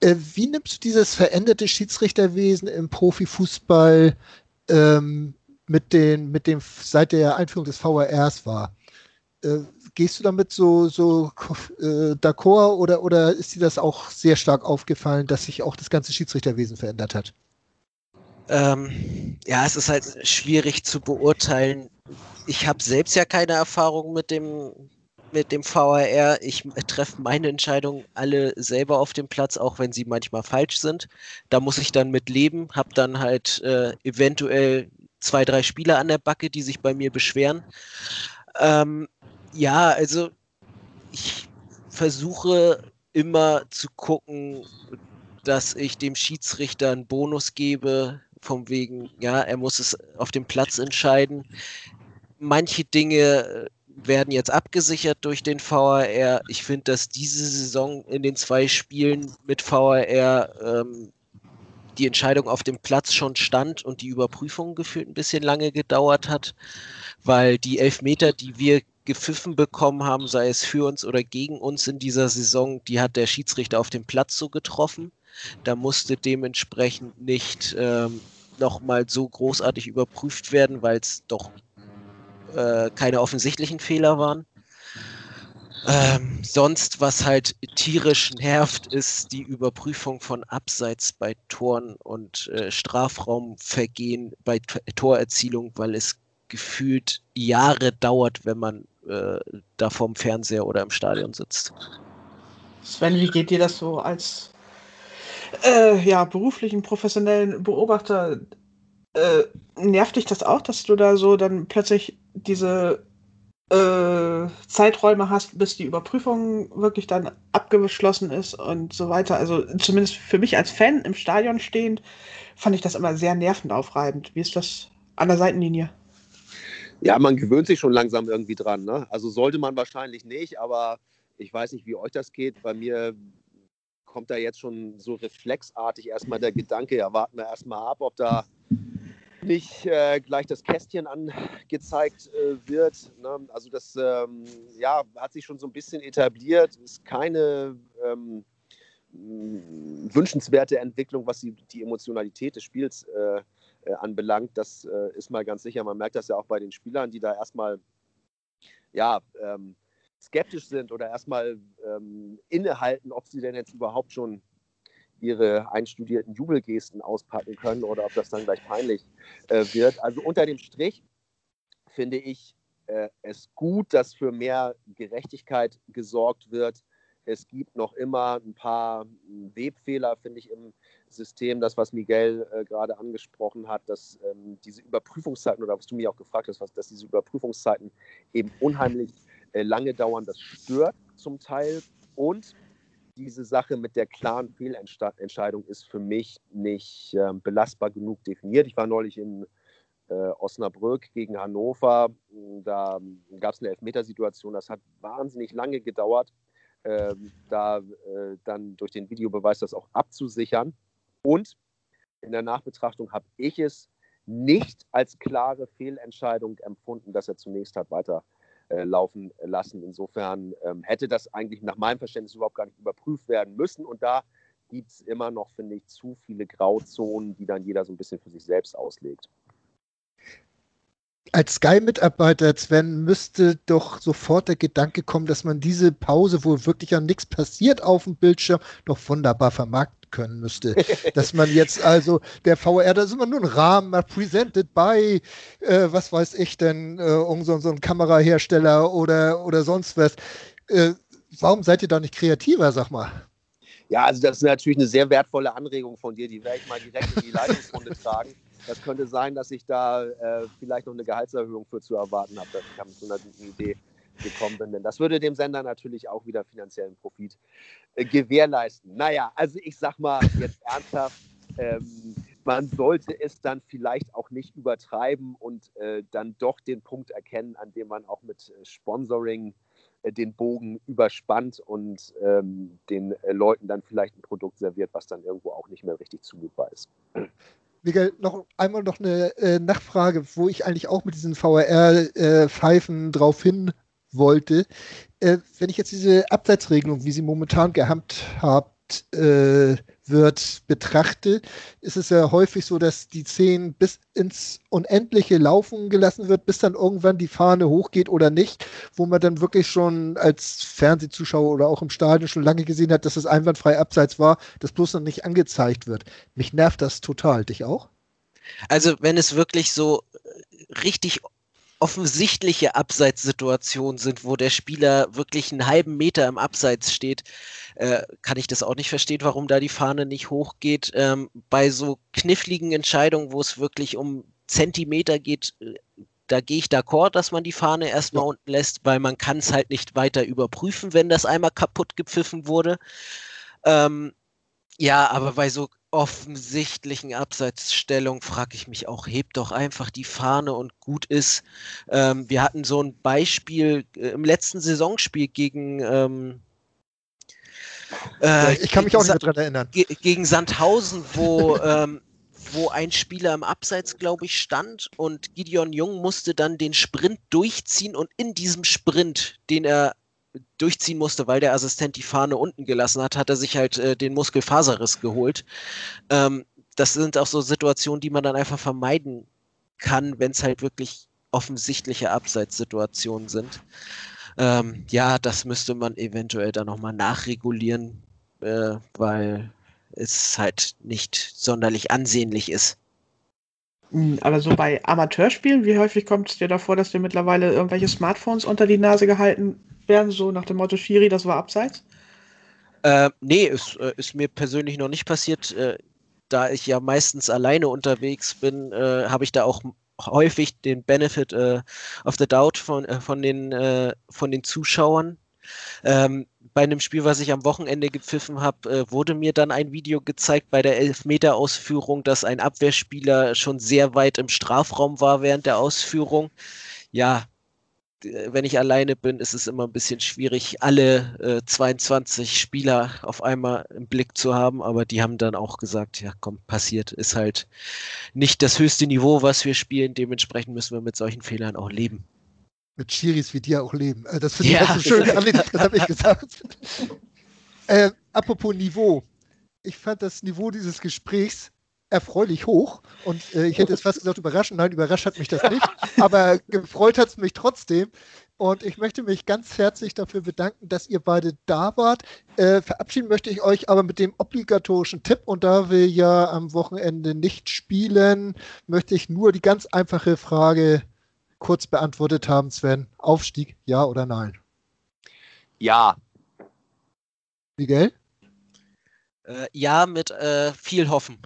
Äh, wie nimmst du dieses veränderte Schiedsrichterwesen im Profifußball ähm, mit den, mit dem, seit der Einführung des VRRs war? Äh, gehst du damit so, so äh, d'accord oder, oder ist dir das auch sehr stark aufgefallen, dass sich auch das ganze Schiedsrichterwesen verändert hat? Ähm, ja, es ist halt schwierig zu beurteilen. Ich habe selbst ja keine Erfahrung mit dem, mit dem VAR. Ich treffe meine Entscheidungen alle selber auf dem Platz, auch wenn sie manchmal falsch sind. Da muss ich dann mit leben, habe dann halt äh, eventuell zwei, drei Spieler an der Backe, die sich bei mir beschweren. Ähm, ja, also ich versuche immer zu gucken, dass ich dem Schiedsrichter einen Bonus gebe, vom wegen, ja, er muss es auf dem Platz entscheiden. Manche Dinge äh, werden jetzt abgesichert durch den VAR. Ich finde, dass diese Saison in den zwei Spielen mit VAR ähm, die Entscheidung auf dem Platz schon stand und die Überprüfung gefühlt ein bisschen lange gedauert hat, weil die Elfmeter, die wir gepfiffen bekommen haben, sei es für uns oder gegen uns in dieser Saison, die hat der Schiedsrichter auf dem Platz so getroffen. Da musste dementsprechend nicht ähm, nochmal so großartig überprüft werden, weil es doch äh, keine offensichtlichen Fehler waren. Ähm, sonst, was halt tierisch nervt, ist die Überprüfung von Abseits bei Toren und äh, Strafraumvergehen bei T Torerzielung, weil es gefühlt Jahre dauert, wenn man äh, da vorm Fernseher oder im Stadion sitzt. Sven, wie geht dir das so als äh, ja, beruflichen, professionellen Beobachter? Äh, nervt dich das auch, dass du da so dann plötzlich diese äh, Zeiträume hast, bis die Überprüfung wirklich dann abgeschlossen ist und so weiter. Also zumindest für mich als Fan im Stadion stehend, fand ich das immer sehr nervenaufreibend. Wie ist das an der Seitenlinie? Ja, man gewöhnt sich schon langsam irgendwie dran. Ne? Also sollte man wahrscheinlich nicht, aber ich weiß nicht, wie euch das geht. Bei mir kommt da jetzt schon so reflexartig erstmal der Gedanke, ja, warten wir erstmal ab, ob da nicht äh, gleich das Kästchen angezeigt äh, wird. Ne? Also das ähm, ja, hat sich schon so ein bisschen etabliert, ist keine ähm, wünschenswerte Entwicklung, was die, die Emotionalität des Spiels äh, äh, anbelangt. Das äh, ist mal ganz sicher. Man merkt das ja auch bei den Spielern, die da erstmal ja, ähm, skeptisch sind oder erstmal ähm, innehalten, ob sie denn jetzt überhaupt schon ihre einstudierten Jubelgesten auspacken können oder ob das dann gleich peinlich äh, wird. Also unter dem Strich finde ich äh, es gut, dass für mehr Gerechtigkeit gesorgt wird. Es gibt noch immer ein paar Webfehler, finde ich, im System. Das, was Miguel äh, gerade angesprochen hat, dass ähm, diese Überprüfungszeiten oder was du mir auch gefragt hast, was, dass diese Überprüfungszeiten eben unheimlich lange dauern, das stört zum Teil. Und diese Sache mit der klaren Fehlentscheidung ist für mich nicht äh, belastbar genug definiert. Ich war neulich in äh, Osnabrück gegen Hannover. Da gab es eine Elfmetersituation. Das hat wahnsinnig lange gedauert, äh, da äh, dann durch den Videobeweis das auch abzusichern. Und in der Nachbetrachtung habe ich es nicht als klare Fehlentscheidung empfunden, dass er zunächst hat weiterlaufen äh, lassen. Insofern ähm, hätte das eigentlich nach meinem Verständnis überhaupt gar nicht überprüft werden müssen. Und da gibt es immer noch, finde ich, zu viele Grauzonen, die dann jeder so ein bisschen für sich selbst auslegt als Sky-Mitarbeiter, Sven, müsste doch sofort der Gedanke kommen, dass man diese Pause, wo wirklich ja nichts passiert auf dem Bildschirm, doch wunderbar vermarkten können müsste. dass man jetzt also der VR, da ist immer nur ein Rahmen, presented by, äh, was weiß ich denn, äh, irgend so, so ein Kamerahersteller oder, oder sonst was. Äh, warum seid ihr da nicht kreativer, sag mal? Ja, also das ist natürlich eine sehr wertvolle Anregung von dir, die werde ich mal direkt in die Leitungsrunde tragen. Das könnte sein, dass ich da äh, vielleicht noch eine Gehaltserhöhung für zu erwarten habe, dass ich mit so einer guten Idee gekommen bin. Denn das würde dem Sender natürlich auch wieder finanziellen Profit äh, gewährleisten. Naja, also ich sag mal jetzt ernsthaft, ähm, man sollte es dann vielleicht auch nicht übertreiben und äh, dann doch den Punkt erkennen, an dem man auch mit äh, Sponsoring äh, den Bogen überspannt und ähm, den äh, Leuten dann vielleicht ein Produkt serviert, was dann irgendwo auch nicht mehr richtig zumutbar ist. Miguel, noch einmal noch eine äh, Nachfrage, wo ich eigentlich auch mit diesen VR-Pfeifen äh, drauf hin wollte. Äh, wenn ich jetzt diese Abseitsregelung, wie sie momentan gehandhabt äh, wird, betrachte, ist es ja häufig so, dass die Szenen bis ins Unendliche laufen gelassen wird, bis dann irgendwann die Fahne hochgeht oder nicht, wo man dann wirklich schon als Fernsehzuschauer oder auch im Stadion schon lange gesehen hat, dass es einwandfrei abseits war, das bloß noch nicht angezeigt wird. Mich nervt das total. Dich auch? Also wenn es wirklich so richtig offensichtliche Abseitssituationen sind, wo der Spieler wirklich einen halben Meter im Abseits steht, äh, kann ich das auch nicht verstehen, warum da die Fahne nicht hochgeht. Ähm, bei so kniffligen Entscheidungen, wo es wirklich um Zentimeter geht, äh, da gehe ich d'accord, dass man die Fahne erstmal ja. unten lässt, weil man kann es halt nicht weiter überprüfen, wenn das einmal kaputt gepfiffen wurde. Ähm, ja, aber bei so offensichtlichen Abseitsstellung frage ich mich auch, hebt doch einfach die Fahne und gut ist. Ähm, wir hatten so ein Beispiel äh, im letzten Saisonspiel gegen. Ähm, äh, ich kann mich auch nicht daran erinnern. Gegen Sandhausen, wo, ähm, wo ein Spieler im Abseits, glaube ich, stand und Gideon Jung musste dann den Sprint durchziehen und in diesem Sprint, den er durchziehen musste, weil der Assistent die Fahne unten gelassen hat, hat er sich halt äh, den Muskelfaserriss geholt. Ähm, das sind auch so Situationen, die man dann einfach vermeiden kann, wenn es halt wirklich offensichtliche Abseitssituationen sind. Ähm, ja, das müsste man eventuell dann nochmal nachregulieren, äh, weil es halt nicht sonderlich ansehnlich ist. Hm, aber so bei Amateurspielen, wie häufig kommt es dir davor, dass dir mittlerweile irgendwelche Smartphones unter die Nase gehalten werden, so nach dem Motto Schiri, das war abseits? Äh, nee, ist, ist mir persönlich noch nicht passiert. Äh, da ich ja meistens alleine unterwegs bin, äh, habe ich da auch häufig den Benefit äh, of the Doubt von, äh, von, den, äh, von den Zuschauern. Ähm, bei einem Spiel, was ich am Wochenende gepfiffen habe, äh, wurde mir dann ein Video gezeigt bei der Elfmeter-Ausführung, dass ein Abwehrspieler schon sehr weit im Strafraum war während der Ausführung. Ja, wenn ich alleine bin, ist es immer ein bisschen schwierig, alle äh, 22 Spieler auf einmal im Blick zu haben, aber die haben dann auch gesagt, ja komm, passiert, ist halt nicht das höchste Niveau, was wir spielen, dementsprechend müssen wir mit solchen Fehlern auch leben. Mit Schiris wie dir auch leben. Äh, das finde ich ja. so schön, das habe ich gesagt. Äh, apropos Niveau. Ich fand das Niveau dieses Gesprächs erfreulich hoch. Und äh, ich hätte jetzt fast gesagt, überraschend. Nein, überrascht hat mich das nicht. Aber gefreut hat es mich trotzdem. Und ich möchte mich ganz herzlich dafür bedanken, dass ihr beide da wart. Äh, verabschieden möchte ich euch aber mit dem obligatorischen Tipp. Und da wir ja am Wochenende nicht spielen, möchte ich nur die ganz einfache Frage kurz beantwortet haben, Sven. Aufstieg, ja oder nein? Ja. Miguel? Äh, ja, mit äh, viel Hoffen.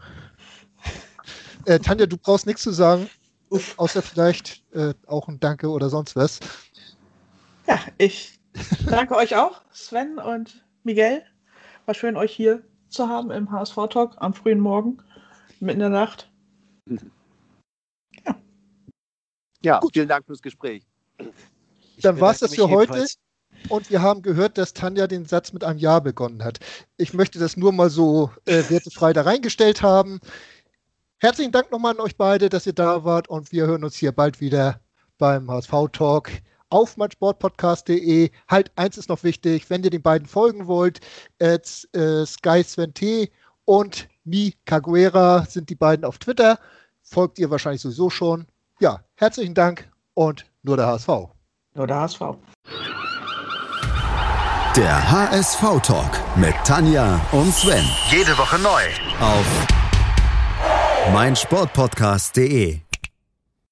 Äh, Tanja, du brauchst nichts zu sagen, außer vielleicht äh, auch ein Danke oder sonst was. Ja, ich danke euch auch, Sven und Miguel. War schön, euch hier zu haben im HSV-Talk am frühen Morgen, mitten in der Nacht. Ja, ja vielen Dank fürs Gespräch. Dann war es das für heute. Und wir haben gehört, dass Tanja den Satz mit einem Ja begonnen hat. Ich möchte das nur mal so äh, wertefrei da reingestellt haben. Herzlichen Dank nochmal an euch beide, dass ihr da wart und wir hören uns hier bald wieder beim HSV Talk auf meinsportpodcast.de. Halt, eins ist noch wichtig, wenn ihr den beiden folgen wollt, äh, Sky Sven T und Mi Caguera sind die beiden auf Twitter. Folgt ihr wahrscheinlich sowieso schon. Ja, herzlichen Dank und nur der HSV. Nur der HSV. Der HSV-Talk mit Tanja und Sven. Jede Woche neu. Auf meinsportpodcast.de